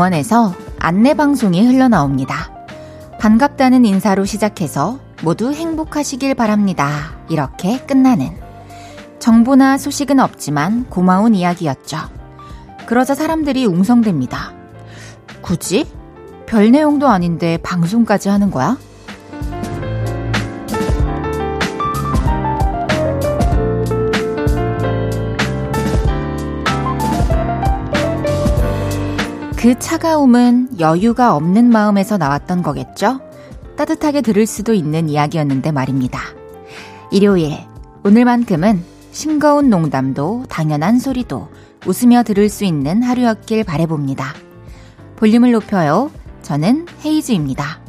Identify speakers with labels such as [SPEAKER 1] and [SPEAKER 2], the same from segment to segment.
[SPEAKER 1] 공원에서 안내 방송이 흘러나옵니다. 반갑다는 인사로 시작해서 모두 행복하시길 바랍니다. 이렇게 끝나는 정보나 소식은 없지만 고마운 이야기였죠. 그러자 사람들이 웅성댑니다. 굳이? 별 내용도 아닌데 방송까지 하는 거야? 그 차가움은 여유가 없는 마음에서 나왔던 거겠죠? 따뜻하게 들을 수도 있는 이야기였는데 말입니다. 일요일, 오늘만큼은 싱거운 농담도 당연한 소리도 웃으며 들을 수 있는 하루였길 바래봅니다. 볼륨을 높여요. 저는 헤이즈입니다.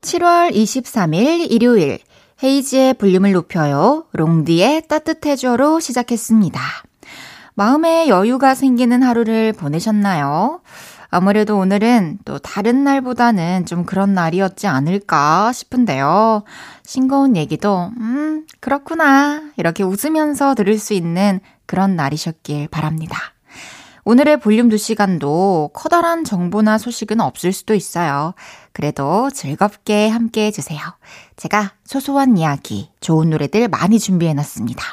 [SPEAKER 1] 7월 23일 일요일, 헤이즈의 볼륨을 높여요. 롱디의 따뜻해줘로 시작했습니다. 마음에 여유가 생기는 하루를 보내셨나요? 아무래도 오늘은 또 다른 날보다는 좀 그런 날이었지 않을까 싶은데요. 싱거운 얘기도, 음, 그렇구나. 이렇게 웃으면서 들을 수 있는 그런 날이셨길 바랍니다. 오늘의 볼륨 2시간도 커다란 정보나 소식은 없을 수도 있어요. 그래도 즐겁게 함께 해주세요. 제가 소소한 이야기, 좋은 노래들 많이 준비해놨습니다.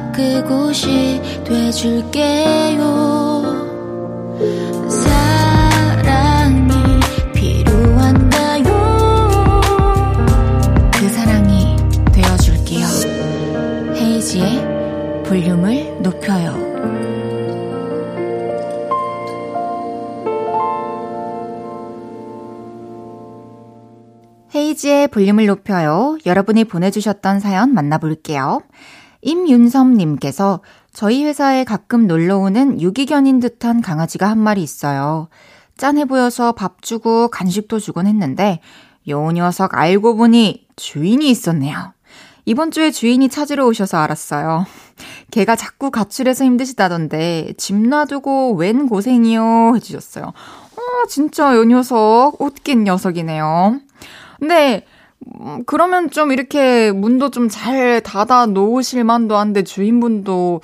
[SPEAKER 1] 그곳이 돼줄게요 그 사랑이 볼륨을 높여요 헤이지의 볼륨을 높여요. 여러분이 보내주셨던 사연 만나볼게요. 임윤섭님께서 저희 회사에 가끔 놀러 오는 유기견인 듯한 강아지가 한 마리 있어요. 짠해 보여서 밥 주고 간식도 주곤 했는데 요 녀석 알고 보니 주인이 있었네요. 이번 주에 주인이 찾으러 오셔서 알았어요. 걔가 자꾸 가출해서 힘드시다던데 집 놔두고 웬 고생이요 해주셨어요. 어 진짜 요 녀석 웃긴 녀석이네요. 근데 음, 그러면 좀 이렇게 문도 좀 잘 닫아 놓으실 만도 한데 주인분도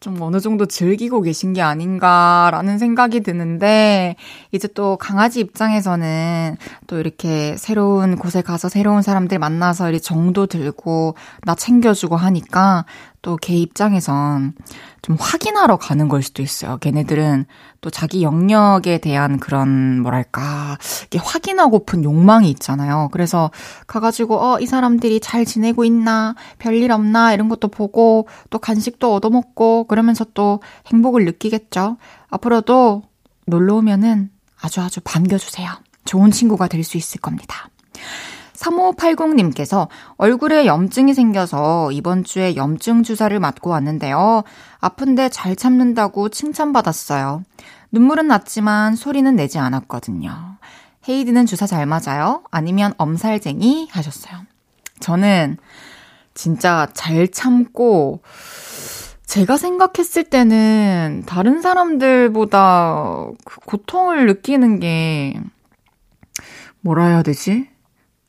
[SPEAKER 1] 좀 어느 정도 즐기고 계신 게 아닌가라는 생각이 드는데, 이제 또 강아지 입장에서는 또 이렇게 새로운 곳에 가서 새로운 사람들 만나서 이렇게 정도 들고 나 챙겨주고 하니까 또 걔 입장에선 좀 확인하러 가는 걸 수도 있어요. 걔네들은 또 자기 영역에 대한 그런 뭐랄까 이게 확인하고픈 욕망이 있잖아요. 그래서 가가지고 어 이 사람들이 잘 지내고 있나 별일 없나 이런 것도 보고 또 간식도 얻어먹고 그러면서 또 행복을 느끼겠죠. 앞으로도 놀러 오면은 아주 아주 반겨주세요. 좋은 친구가 될 수 있을 겁니다. 3580님께서 얼굴에 염증이 생겨서 이번 주에 염증 주사를 맞고 왔는데요. 아픈데 잘 참는다고 칭찬받았어요. 눈물은 났지만 소리는 내지 않았거든요. 헤이드는 주사 잘 맞아요? 아니면 엄살쟁이? 하셨어요. 저는 진짜 잘 참고, 제가 생각했을 때는 다른 사람들보다 그 고통을 느끼는 게, 뭐라 해야 되지?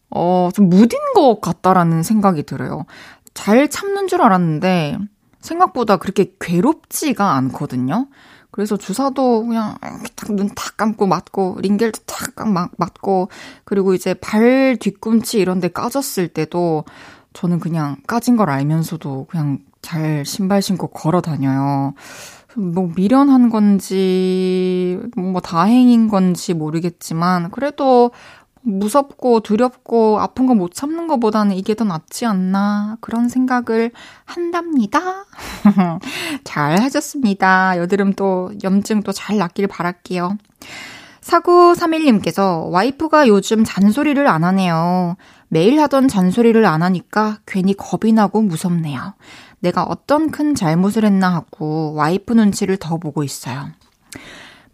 [SPEAKER 1] 어, 좀 무딘 것 같다라는 생각이 들어요. 잘 참는 줄 알았는데 생각보다 그렇게 괴롭지가 않거든요. 그래서 주사도 그냥 딱눈 탁 감고 맞고 링겔도 탁 맞고 그리고 이제 발 뒤꿈치 이런 데 까졌을 때도 저는 그냥 까진 걸 알면서도 그냥 잘 신발 신고 걸어 다녀요. 뭐 미련한 건지 뭐 다행인 건지 모르겠지만 그래도 무섭고 두렵고 아픈 거 못 참는 것보다는 이게 더 낫지 않나 그런 생각을 한답니다. 잘 하셨습니다. 여드름 또 염증 또 잘 낫길 바랄게요. 4931님께서 와이프가 요즘 잔소리를 안 하네요. 매일 하던 잔소리를 안 하니까 괜히 겁이 나고 무섭네요. 내가 어떤 큰 잘못을 했나 하고 와이프 눈치를 더 보고 있어요.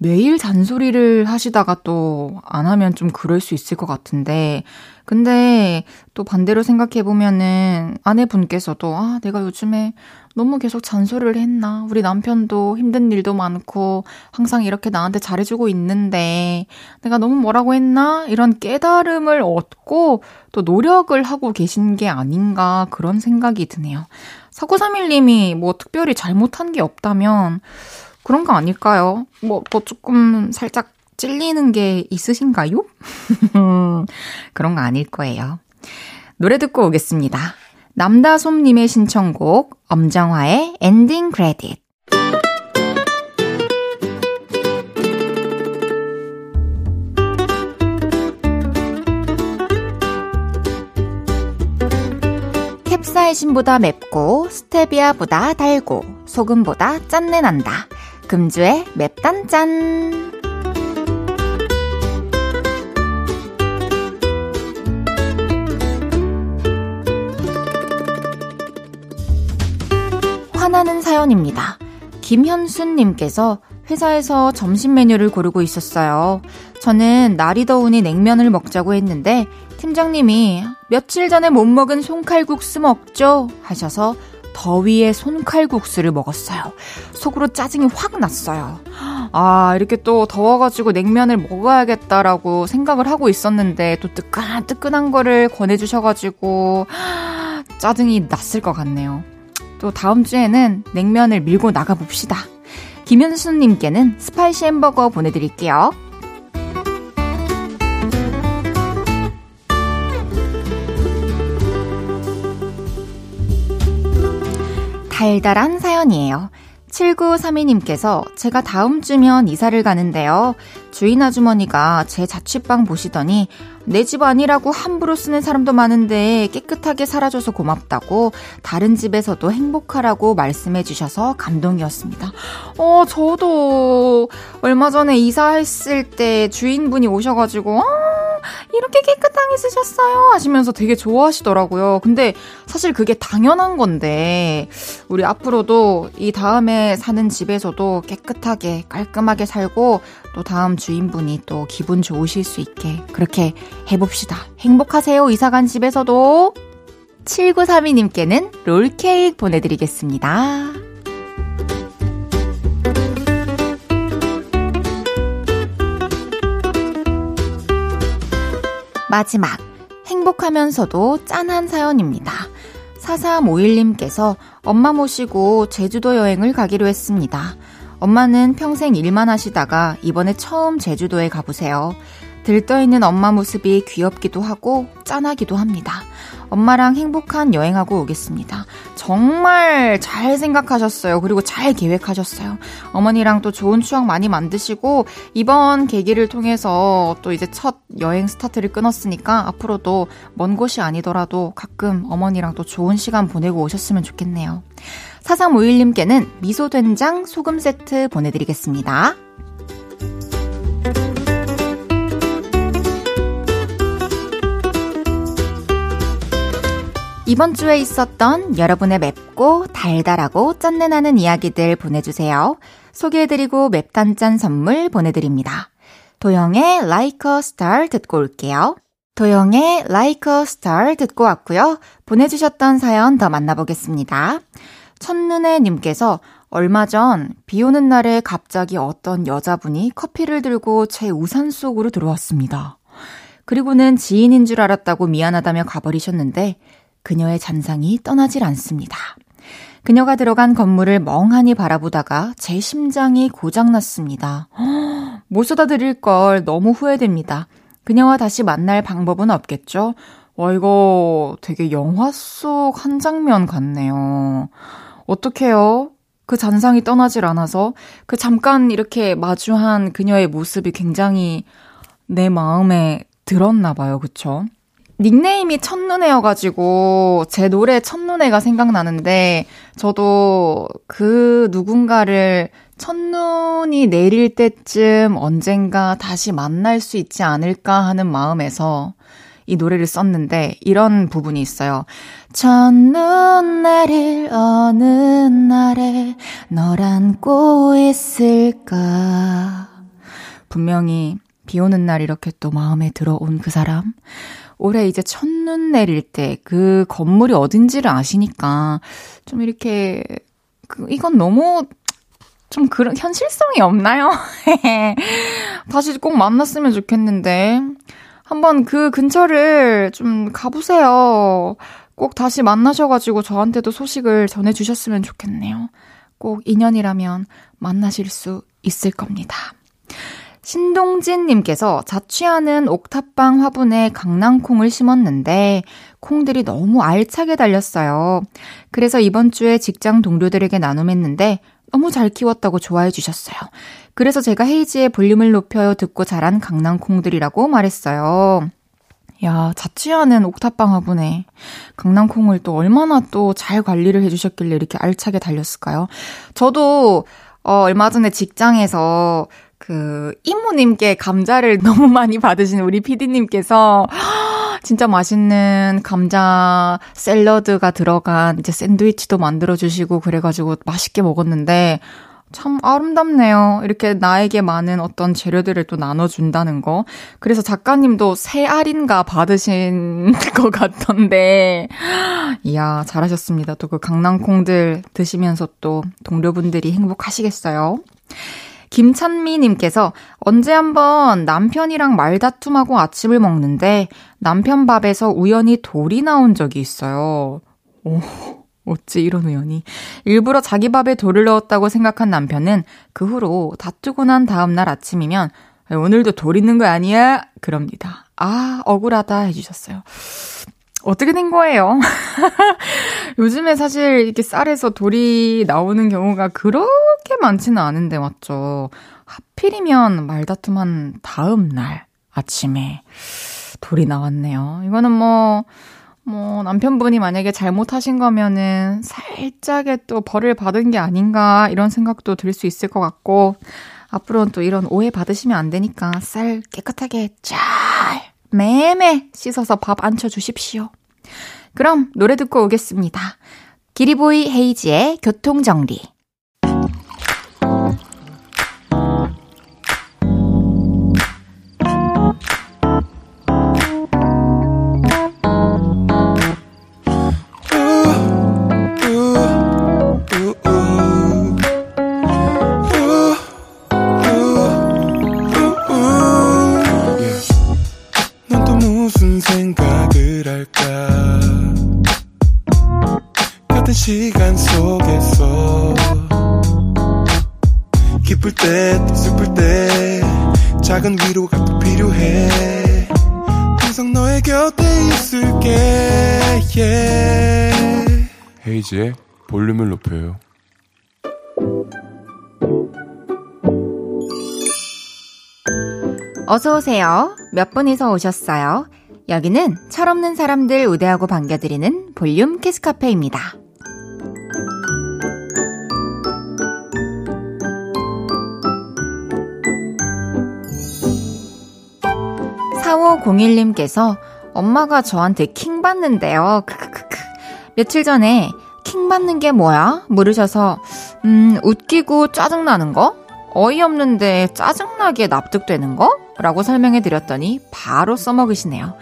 [SPEAKER 1] 매일 잔소리를 하시다가 또 안 하면 좀 그럴 수 있을 것 같은데, 근데 또 반대로 생각해보면은 아내분께서도, 아, 내가 요즘에 너무 계속 잔소리를 했나? 우리 남편도 힘든 일도 많고 항상 이렇게 나한테 잘해주고 있는데 내가 너무 뭐라고 했나? 이런 깨달음을 얻고 또 노력을 하고 계신 게 아닌가 그런 생각이 드네요. 4931님이 뭐 특별히 잘못한 게 없다면 그런 거 아닐까요? 뭐, 뭐 조금 살짝 찔리는 게 있으신가요? 그런 거 아닐 거예요. 노래 듣고 오겠습니다. 남다솜님의 신청곡 엄정화의 엔딩 크레딧 캡사이신보다 맵고 스테비아보다 달고 소금보다 짠내 난다. 금주의 맵단짠 화나는 사연입니다. 김현순님께서 회사에서 점심 메뉴를 고르고 있었어요. 저는 날이 더우니 냉면을 먹자고 했는데 팀장님이 며칠 전에 못 먹은 손칼국수 먹죠 하셔서 더위에 손칼국수를 먹었어요. 속으로 짜증이 확 났어요. 아, 이렇게 또 더워가지고 냉면을 먹어야겠다라고 생각을 하고 있었는데 또 뜨끈뜨끈한 거를 권해주셔가지고 짜증이 났을 것 같네요. 또 다음 주에는 냉면을 밀고 나가봅시다. 김현수님께는 spicy 햄버거 보내드릴게요. 달달한 사연이에요. 7932님께서 제가 다음 주면 이사를 가는데요. 주인 아주머니가 제 자취방 보시더니 내 집 아니라고 함부로 쓰는 사람도 많은데 깨끗하게 살아줘서 고맙다고 다른 집에서도 행복하라고 말씀해 주셔서 감동이었습니다. 어, 저도 얼마 전에 이사했을 때 주인분이 오셔가지고, 어, 이렇게 깨끗하게 쓰셨어요 하시면서 되게 좋아하시더라고요. 근데 사실 그게 당연한 건데 우리 앞으로도 이 다음에 사는 집에서도 깨끗하게 깔끔하게 살고 또 다음 주인분이 또 기분 좋으실 수 있게 그렇게 해봅시다. 행복하세요. 이사간 집에서도 7932님께는 롤케이크 보내드리겠습니다. 마지막, 행복하면서도 짠한 사연입니다. 4351님께서 엄마 모시고 제주도 여행을 가기로 했습니다. 엄마는 평생 일만 하시다가 이번에 처음 제주도에 가보세요. 들떠있는 엄마 모습이 귀엽기도 하고 짠하기도 합니다. 엄마랑 행복한 여행하고 오겠습니다. 정말 잘 생각하셨어요. 그리고 잘 계획하셨어요. 어머니랑 또 좋은 추억 많이 만드시고 이번 계기를 통해서 또 이제 첫 여행 스타트를 끊었으니까 앞으로도 먼 곳이 아니더라도 가끔 어머니랑 또 좋은 시간 보내고 오셨으면 좋겠네요. 4351님께는 미소된장 소금 세트 보내드리겠습니다. 이번 주에 있었던 여러분의 맵고 달달하고 짠내나는 이야기들 보내주세요. 소개해드리고 맵단짠 선물 보내드립니다. 도영의 Like a Star 듣고 올게요. 도영의 Like a Star 듣고 왔고요. 보내주셨던 사연 더 만나보겠습니다. 첫눈에 님께서 얼마 전 비 오는 날에 갑자기 어떤 여자분이 커피를 들고 제 우산 속으로 들어왔습니다. 그리고는 지인인 줄 알았다고 미안하다며 가버리셨는데 그녀의 잔상이 떠나질 않습니다. 그녀가 들어간 건물을 멍하니 바라보다가 제 심장이 고장났습니다. 못 쏟아드릴 걸 너무 후회됩니다. 그녀와 다시 만날 방법은 없겠죠? 와, 이거 되게 영화 속 한 장면 같네요. 어떡해요? 그 잔상이 떠나질 않아서 그 잠깐 이렇게 마주한 그녀의 모습이 굉장히 내 마음에 들었나 봐요. 그쵸? 닉네임이 첫눈에여가지고 제 노래 첫눈에가 생각나는데 저도 그 누군가를 첫눈이 내릴 때쯤 언젠가 다시 만날 수 있지 않을까 하는 마음에서 이 노래를 썼는데 이런 부분이 있어요. 첫눈 내릴 어느 날에 널 안고 있을까 분명히 비 오는 날 이렇게 또 마음에 들어온 그 사람. 올해 이제 첫눈 내릴 때 그 건물이 어딘지를 아시니까 좀 이렇게 그 이건 너무 좀 그런 현실성이 없나요? 다시 꼭 만났으면 좋겠는데 한번 그 근처를 좀 가보세요. 꼭 다시 만나셔가지고 저한테도 소식을 전해주셨으면 좋겠네요. 꼭 인연이라면 만나실 수 있을 겁니다. 신동진님께서 자취하는 옥탑방 화분에 강낭콩을 심었는데 콩들이 너무 알차게 달렸어요. 그래서 이번 주에 직장 동료들에게 나눔했는데 너무 잘 키웠다고 좋아해 주셨어요. 그래서 제가 헤이지의 볼륨을 높여요 듣고 자란 강낭콩들이라고 말했어요. 야, 자취하는 옥탑방 화분에 강낭콩을 또 얼마나 또 잘 관리를 해주셨길래 이렇게 알차게 달렸을까요? 저도, 어, 얼마 전에 직장에서 그, 이모님께 감자를 너무 많이 받으신 우리 피디님께서 진짜 맛있는 감자 샐러드가 들어간 이제 샌드위치도 만들어 주시고 그래가지고 맛있게 먹었는데 참 아름답네요. 이렇게 나에게 많은 어떤 재료들을 또 나눠준다는 거. 그래서 작가님도 새 알인가 받으신 것 같던데. 이야, 잘하셨습니다. 또 그 강낭콩들 드시면서 또 동료분들이 행복하시겠어요. 김찬미님께서 언제 한번 남편이랑 말다툼하고 아침을 먹는데 남편 밥에서 우연히 돌이 나온 적이 있어요. 오, 어찌 이런 우연이. 일부러 자기 밥에 돌을 넣었다고 생각한 남편은 그 후로 다투고 난 다음날 아침이면 오늘도 돌 있는 거 아니야? 그럽니다. 아, 억울하다 해주셨어요. 어떻게 된 거예요? 요즘에 사실 이렇게 쌀에서 돌이 나오는 경우가 그렇게 많지는 않은데, 맞죠? 하필이면 말다툼한 다음 날 아침에 돌이 나왔네요. 이거는 뭐, 뭐, 남편분이 만약에 잘못하신 거면은 살짝의 또 벌을 받은 게 아닌가 이런 생각도 들 수 있을 것 같고, 앞으로는 또 이런 오해 받으시면 안 되니까 쌀 깨끗하게 잘 매매 씻어서 밥 안쳐 주십시오. 그럼 노래 듣고 오겠습니다. 기리보이 헤이지의 교통정리. 어서오세요. 몇 분이서 오셨어요? 여기는 철없는 사람들 우대하고 반겨드리는 볼륨 캐스카페입니다. 4501님께서 엄마가 저한테 킹 받는데요. 크크크크. 며칠 전에 킹 받는 게 뭐야? 물으셔서, 음, 웃기고 짜증나는 거? 어이없는데 짜증나게 납득되는 거? 라고 설명해 드렸더니 바로 써먹으시네요.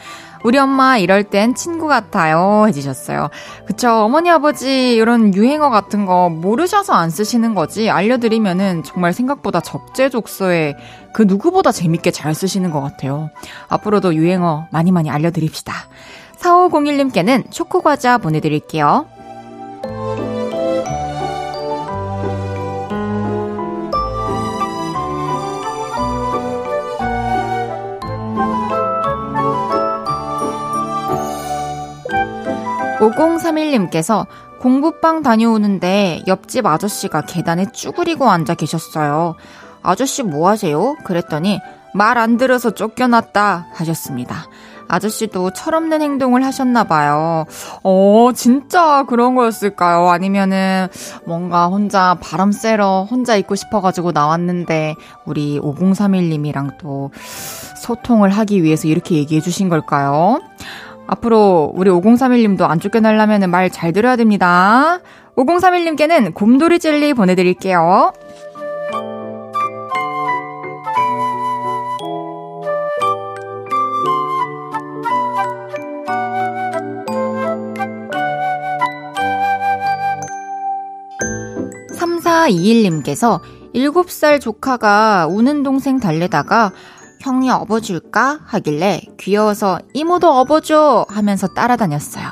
[SPEAKER 1] 우리 엄마 이럴 땐 친구 같아요. 해주셨어요. 그쵸. 어머니, 아버지 이런 유행어 같은 거 모르셔서 안 쓰시는 거지. 알려드리면은 정말 생각보다 적재적소에 그 누구보다 재밌게 잘 쓰시는 것 같아요. 앞으로도 유행어 많이 많이 알려드립시다. 4501님께는 초코과자 보내드릴게요. 5031님께서 공부방 다녀오는데 옆집 아저씨가 계단에 쭈그리고 앉아 계셨어요. 아저씨 뭐 하세요? 그랬더니 말 안 들어서 쫓겨났다 하셨습니다. 아저씨도 철없는 행동을 하셨나 봐요. 어, 진짜 그런 거였을까요? 아니면은 뭔가 혼자 바람 쐬러 혼자 있고 싶어가지고 나왔는데 우리 5031님이랑 또 소통을 하기 위해서 이렇게 얘기해 주신 걸까요? 앞으로 우리 5031님도 안 쫓겨나려면 말 잘 들어야 됩니다. 5031님께는 곰돌이 젤리 보내드릴게요. 이일님께서 7살 조카가 우는 동생 달래다가 형이 업어줄까? 하길래 귀여워서 이모도 업어줘! 하면서 따라다녔어요.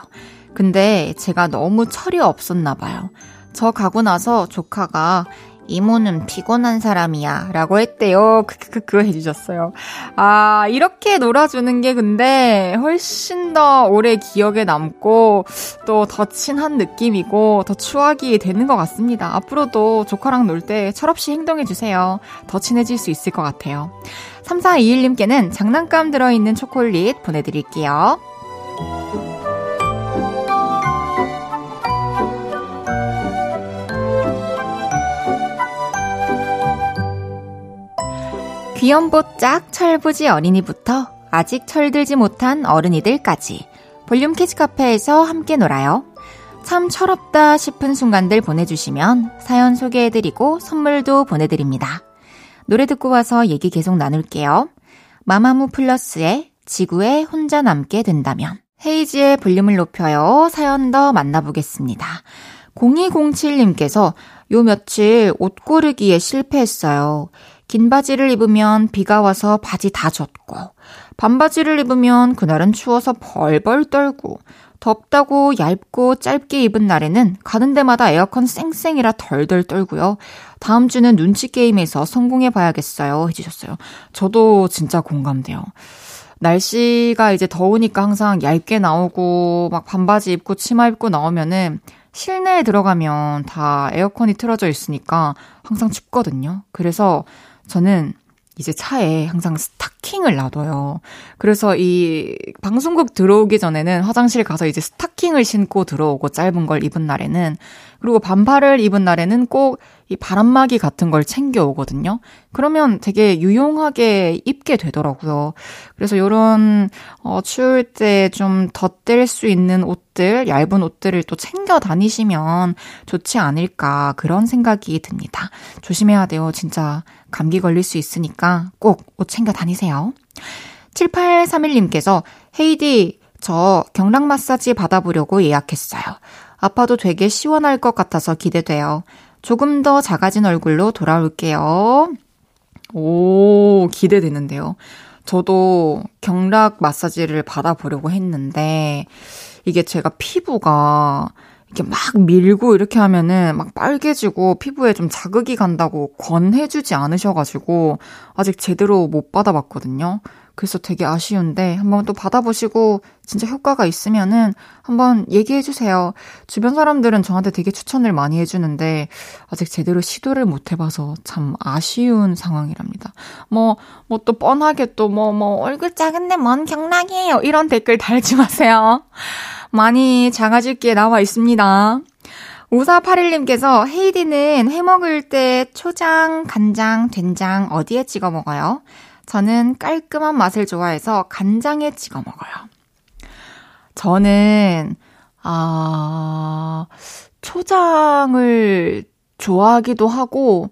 [SPEAKER 1] 근데 제가 너무 철이 없었나 봐요. 저 가고 나서 조카가 이모는 피곤한 사람이야. 라고 했대요. 크크크크 해주셨어요. 아, 이렇게 놀아주는 게 근데 훨씬 더 오래 기억에 남고 또 더 친한 느낌이고 더 추억이 되는 것 같습니다. 앞으로도 조카랑 놀 때 철없이 행동해주세요. 더 친해질 수 있을 것 같아요. 3421님께는 장난감 들어있는 초콜릿 보내드릴게요. 귀염뽀짝 철부지 어린이부터 아직 철들지 못한 어른이들까지 볼륨 키즈 카페에서 함께 놀아요. 참 철없다 싶은 순간들 보내주시면 사연 소개해드리고 선물도 보내드립니다. 노래 듣고 와서 얘기 계속 나눌게요. 마마무 플러스의 지구에 혼자 남게 된다면 헤이지의 볼륨을 높여요. 사연 더 만나보겠습니다. 0207님께서 요 며칠 옷 고르기에 실패했어요. 긴 바지를 입으면 비가 와서 바지 다 젖고, 반바지를 입으면 그날은 추워서 벌벌 떨고, 덥다고 얇고 짧게 입은 날에는 가는 데마다 에어컨 쌩쌩이라 덜덜 떨고요. 다음 주는 눈치 게임에서 성공해 봐야겠어요. 해주셨어요. 저도 진짜 공감돼요. 날씨가 이제 더우니까 항상 얇게 나오고, 막 반바지 입고 치마 입고 나오면은 실내에 들어가면 다 에어컨이 틀어져 있으니까 항상 춥거든요. 그래서 저는 이제 차에 항상 스타킹을 놔둬요. 그래서 이 방송국 들어오기 전에는 화장실 가서 이제 스타킹을 신고 들어오고 짧은 걸 입은 날에는 그리고 반팔을 입은 날에는 꼭 이 바람막이 같은 걸 챙겨 오거든요. 그러면 되게 유용하게 입게 되더라고요. 그래서 요런 어 추울 때 좀 덧댈 수 있는 옷들, 얇은 옷들을 또 챙겨 다니시면 좋지 않을까 그런 생각이 듭니다. 조심해야 돼요. 진짜 감기 걸릴 수 있으니까 꼭 옷 챙겨 다니세요. 7831님께서 헤이디 저 경락 마사지 받아보려고 예약했어요. 아파도 되게 시원할 것 같아서 기대돼요. 조금 더 작아진 얼굴로 돌아올게요. 오, 기대되는데요. 저도 경락 마사지를 받아보려고 했는데, 이게 제가 피부가 이렇게 막 밀고 이렇게 하면은 막 빨개지고 피부에 좀 자극이 간다고 권해주지 않으셔가지고 아직 제대로 못 받아봤거든요. 그래서 되게 아쉬운데 한번 또 받아보시고 진짜 효과가 있으면은 한번 얘기해주세요. 주변 사람들은 저한테 되게 추천을 많이 해주는데 아직 제대로 시도를 못 해봐서 참 아쉬운 상황이랍니다. 뭐, 뭐 또 뻔하게 또 뭐, 뭐, 얼굴 작은데 뭔 경락이에요. 이런 댓글 달지 마세요. 많이 작아질 게 나와 있습니다. 5481님께서 헤이디는 회 먹을 때 초장, 간장, 된장 어디에 찍어 먹어요? 저는 깔끔한 맛을 좋아해서 간장에 찍어 먹어요. 저는, 아, 초장을 좋아하기도 하고,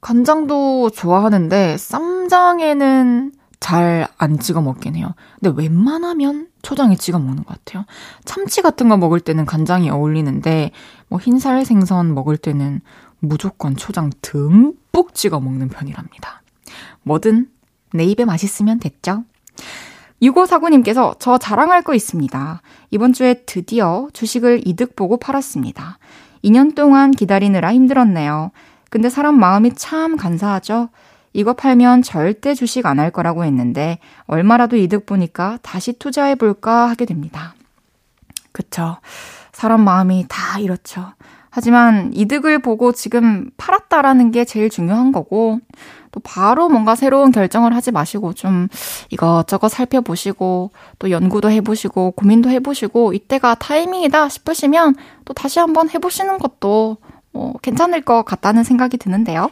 [SPEAKER 1] 간장도 좋아하는데, 쌈장에는 잘 안 찍어 먹긴 해요. 근데 웬만하면 초장에 찍어 먹는 것 같아요. 참치 같은 거 먹을 때는 간장이 어울리는데, 뭐 흰살 생선 먹을 때는 무조건 초장 듬뿍 찍어 먹는 편이랍니다. 뭐든 내 입에 맛있으면 됐죠? 6549님께서 저 자랑할 거 있습니다. 이번 주에 드디어 주식을 이득 보고 팔았습니다. 2년 동안 기다리느라 힘들었네요. 근데 사람 마음이 참 간사하죠? 이거 팔면 절대 주식 안 할 거라고 했는데 얼마라도 이득 보니까 다시 투자해 볼까 하게 됩니다. 그쵸. 사람 마음이 다 이렇죠. 하지만 이득을 보고 지금 팔았다라는 게 제일 중요한 거고 또 바로 뭔가 새로운 결정을 하지 마시고 좀 이것저것 살펴보시고 또 연구도 해보시고 고민도 해보시고 이때가 타이밍이다 싶으시면 또 다시 한번 해보시는 것도 뭐 괜찮을 것 같다는 생각이 드는데요.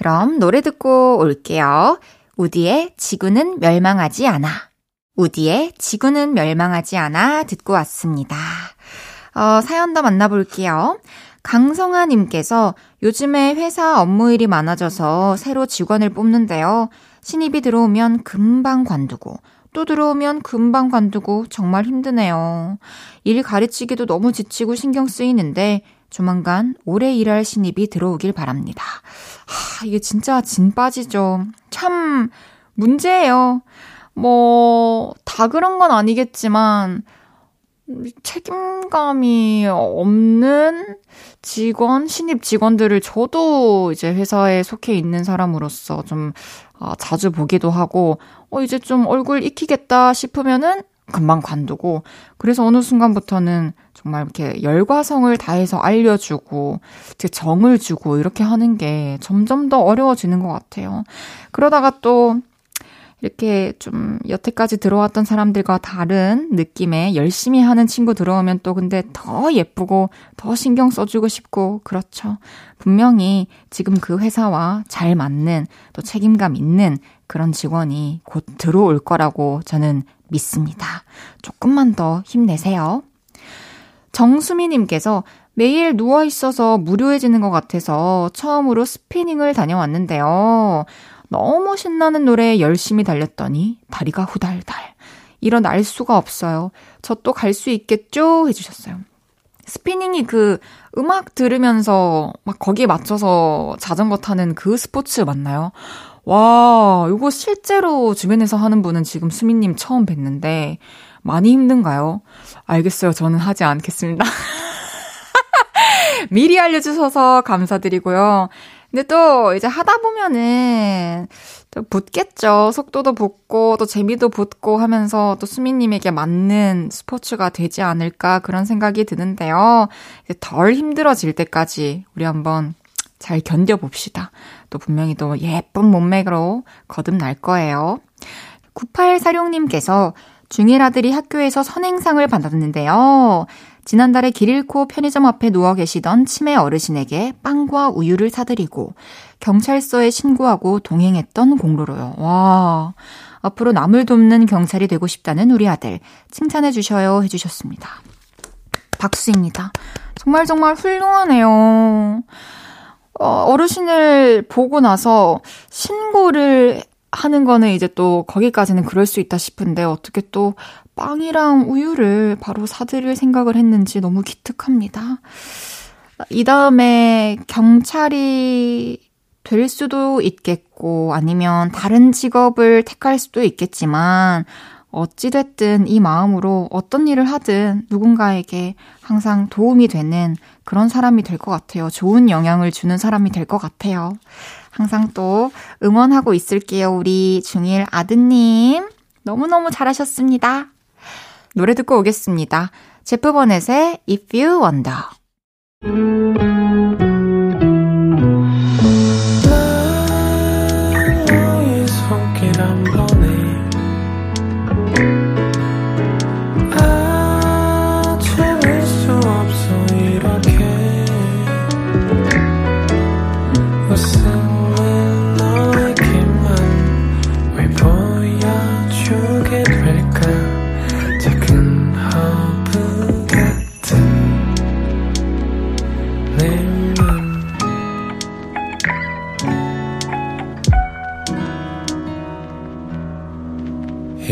[SPEAKER 1] 그럼 노래 듣고 올게요. 우디의 지구는 멸망하지 않아. 우디의 지구는 멸망하지 않아 듣고 왔습니다. 어, 사연 더 만나볼게요. 강성아님께서 요즘에 회사 업무 일이 많아져서 새로 직원을 뽑는데요. 신입이 들어오면 금방 관두고, 또 들어오면 금방 관두고 정말 힘드네요. 일 가르치기도 너무 지치고 신경 쓰이는데 조만간 오래 일할 신입이 들어오길 바랍니다. 하, 이게 진짜 진 빠지죠. 참 문제예요. 뭐, 다 그런 건 아니겠지만, 책임감이 없는 직원, 신입 직원들을 저도 이제 회사에 속해 있는 사람으로서 좀 어, 자주 보기도 하고, 어, 이제 좀 얼굴 익히겠다 싶으면은 금방 관두고, 그래서 어느 순간부터는 정말 이렇게 열과성을 다해서 알려주고, 정을 주고, 이렇게 하는 게 점점 더 어려워지는 것 같아요. 그러다가 또, 이렇게 좀 여태까지 들어왔던 사람들과 다른 느낌의 열심히 하는 친구 들어오면 또 근데 더 예쁘고 더 신경 써주고 싶고 그렇죠. 분명히 지금 그 회사와 잘 맞는 또 책임감 있는 그런 직원이 곧 들어올 거라고 저는 믿습니다. 조금만 더 힘내세요. 정수미님께서 매일 누워 있어서 무료해지는 것 같아서 처음으로 스피닝을 다녀왔는데요. 너무 신나는 노래에 열심히 달렸더니 다리가 후달달. 알 수가 없어요. 저 또 갈 수 있겠죠? 해주셨어요. 스피닝이 그 음악 들으면서 막 거기에 맞춰서 자전거 타는 그 스포츠 맞나요? 와, 이거 실제로 주변에서 하는 분은 지금 수민님 처음 뵀는데 많이 힘든가요? 알겠어요. 저는 하지 않겠습니다. 미리 알려주셔서 감사드리고요. 근데 또 이제 하다 보면은 또 붙겠죠. 속도도 붙고 또 재미도 붙고 하면서 또 수미님에게 맞는 스포츠가 되지 않을까 그런 생각이 드는데요. 이제 덜 힘들어질 때까지 우리 한번 잘 견뎌봅시다. 또 분명히 또 예쁜 몸매로 거듭날 거예요. 9846님께서 중일 아들이 학교에서 선행상을 받았는데요. 지난달에 길 잃고 편의점 앞에 누워 계시던 치매 어르신에게 빵과 우유를 사드리고 경찰서에 신고하고 동행했던 공로로요. 와. 앞으로 남을 돕는 경찰이 되고 싶다는 우리 아들 칭찬해 주셔요 해주셨습니다. 박수입니다. 정말 정말 훌륭하네요. 어, 어르신을 보고 나서 신고를 하는 거는 이제 또 거기까지는 그럴 수 있다 싶은데 어떻게 또 빵이랑 우유를 바로 사드릴 생각을 했는지 너무 기특합니다. 이 다음에 경찰이 될 수도 있겠고 아니면 다른 직업을 택할 수도 있겠지만 어찌됐든 이 마음으로 어떤 일을 하든 누군가에게 항상 도움이 되는 그런 사람이 될 것 같아요. 좋은 영향을 주는 사람이 될 것 같아요. 항상 또 응원하고 있을게요. 우리 중일 아드님. 너무너무 잘하셨습니다. 노래 듣고 오겠습니다. 제프 버넷의 If You Wonder.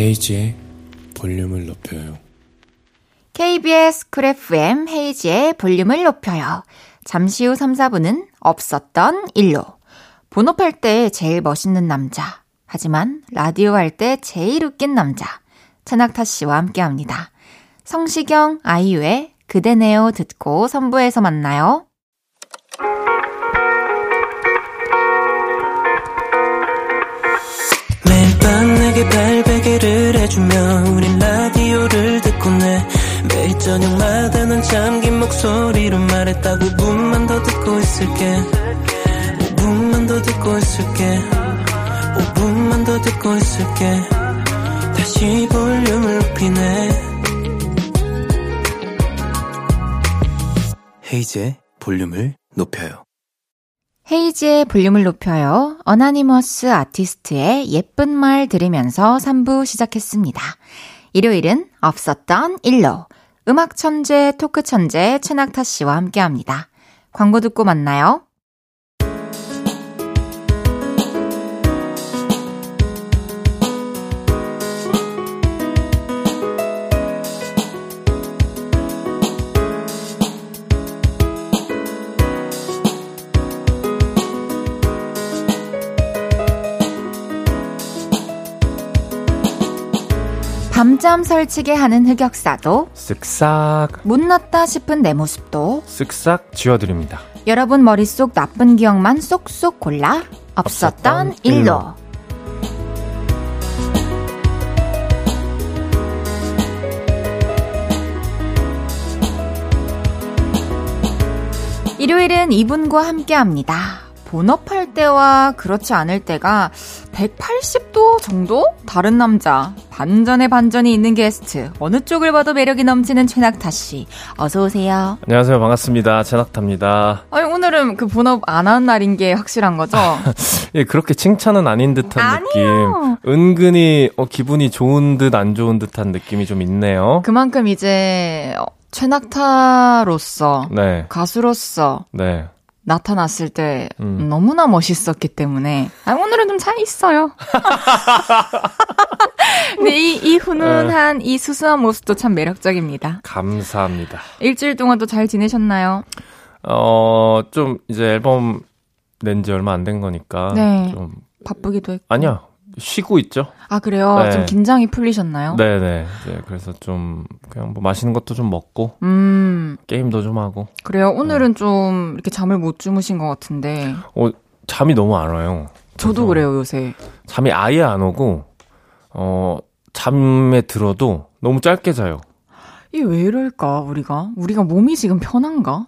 [SPEAKER 2] 헤이즈의 볼륨을 높여요.
[SPEAKER 1] KBS 쿨 FM 헤이즈의 볼륨을 높여요. 잠시 후 3, 4부는 없었던 일로. 본업 할 때 제일 멋있는 남자. 하지만 라디오 할 때 제일 웃긴 남자. 최낙타 씨와 함께 합니다. 성시경, 아이유의 그대네요 듣고 3부에서 만나요. 발베개를 해주며 우린 라디오를 듣고 내 매일 저녁마다 넌 잠긴 목소리로 말했다 5분만 더 듣고 있을게. 5분만 더 듣고 있을게. 5분만 더 듣고 있을게. 다시 볼륨을 높이네. 헤이즈의 볼륨을 높여요 헤이지의 볼륨을 높여요. 어나니머스 아티스트의 예쁜 말 들으면서 3부 시작했습니다. 일요일은 없었던 일로 음악 천재, 토크 천재 최낙타 씨와 함께 합니다. 광고 듣고 만나요. 밤잠 설치게 하는 흑역사도
[SPEAKER 2] 쓱싹
[SPEAKER 1] 못 났다 싶은 내 모습도
[SPEAKER 2] 쓱싹 지워드립니다.
[SPEAKER 1] 여러분 머릿속 나쁜 기억만 쏙쏙 골라 없었던
[SPEAKER 2] 없었던
[SPEAKER 1] 일로.
[SPEAKER 2] 일로.
[SPEAKER 1] 일요일은 이분과 함께 합니다. 본업할 때와 그렇지 않을 때가 180도 정도 다른 남자. 반전의 반전이 있는 게스트. 어느 쪽을 봐도 매력이 넘치는 최낙타 씨. 어서 오세요.
[SPEAKER 2] 안녕하세요. 반갑습니다. 제낙타입니다.
[SPEAKER 1] 아니, 오늘은 그 본업 안 한 날인 게 확실한 거죠?
[SPEAKER 2] 예, 그렇게 칭찬은 아닌 듯한
[SPEAKER 1] 아니에요.
[SPEAKER 2] 느낌. 은근히 어, 기분이 좋은 듯 안 좋은 듯한 느낌이 좀 있네요.
[SPEAKER 1] 그만큼 이제 어, 최낙타로서
[SPEAKER 2] 네.
[SPEAKER 1] 가수로서
[SPEAKER 2] 네.
[SPEAKER 1] 나타났을 때
[SPEAKER 2] 음.
[SPEAKER 1] 너무나 멋있었기 때문에 아, 오늘은 좀 차이 있어요. 근데 이, 이 훈훈한 이 수수한 모습도 참 매력적입니다.
[SPEAKER 2] 감사합니다.
[SPEAKER 1] 일주일 동안 또잘 지내셨나요?
[SPEAKER 2] 어, 좀 이제 앨범 낸 지 얼마 안 된 거니까
[SPEAKER 1] 네.
[SPEAKER 2] 좀
[SPEAKER 1] 바쁘기도 했고.
[SPEAKER 2] 아니야. 쉬고 있죠?
[SPEAKER 1] 아 그래요?
[SPEAKER 2] 네.
[SPEAKER 1] 좀 긴장이 풀리셨나요?
[SPEAKER 2] 네, 네. 이제 그래서 좀 그냥 뭐 맛있는 것도 좀 먹고
[SPEAKER 1] 음
[SPEAKER 2] 게임도 좀 하고.
[SPEAKER 1] 그래요. 오늘은 좀 이렇게 잠을 못 주무신 것 같은데
[SPEAKER 2] 어, 잠이 너무 안 와요.
[SPEAKER 1] 저도 그래요 요새.
[SPEAKER 2] 잠이 아예 안 오고 어, 잠에 들어도 너무 짧게 자요.
[SPEAKER 1] 이게 왜 이럴까 우리가? 우리가 몸이 지금 편한가?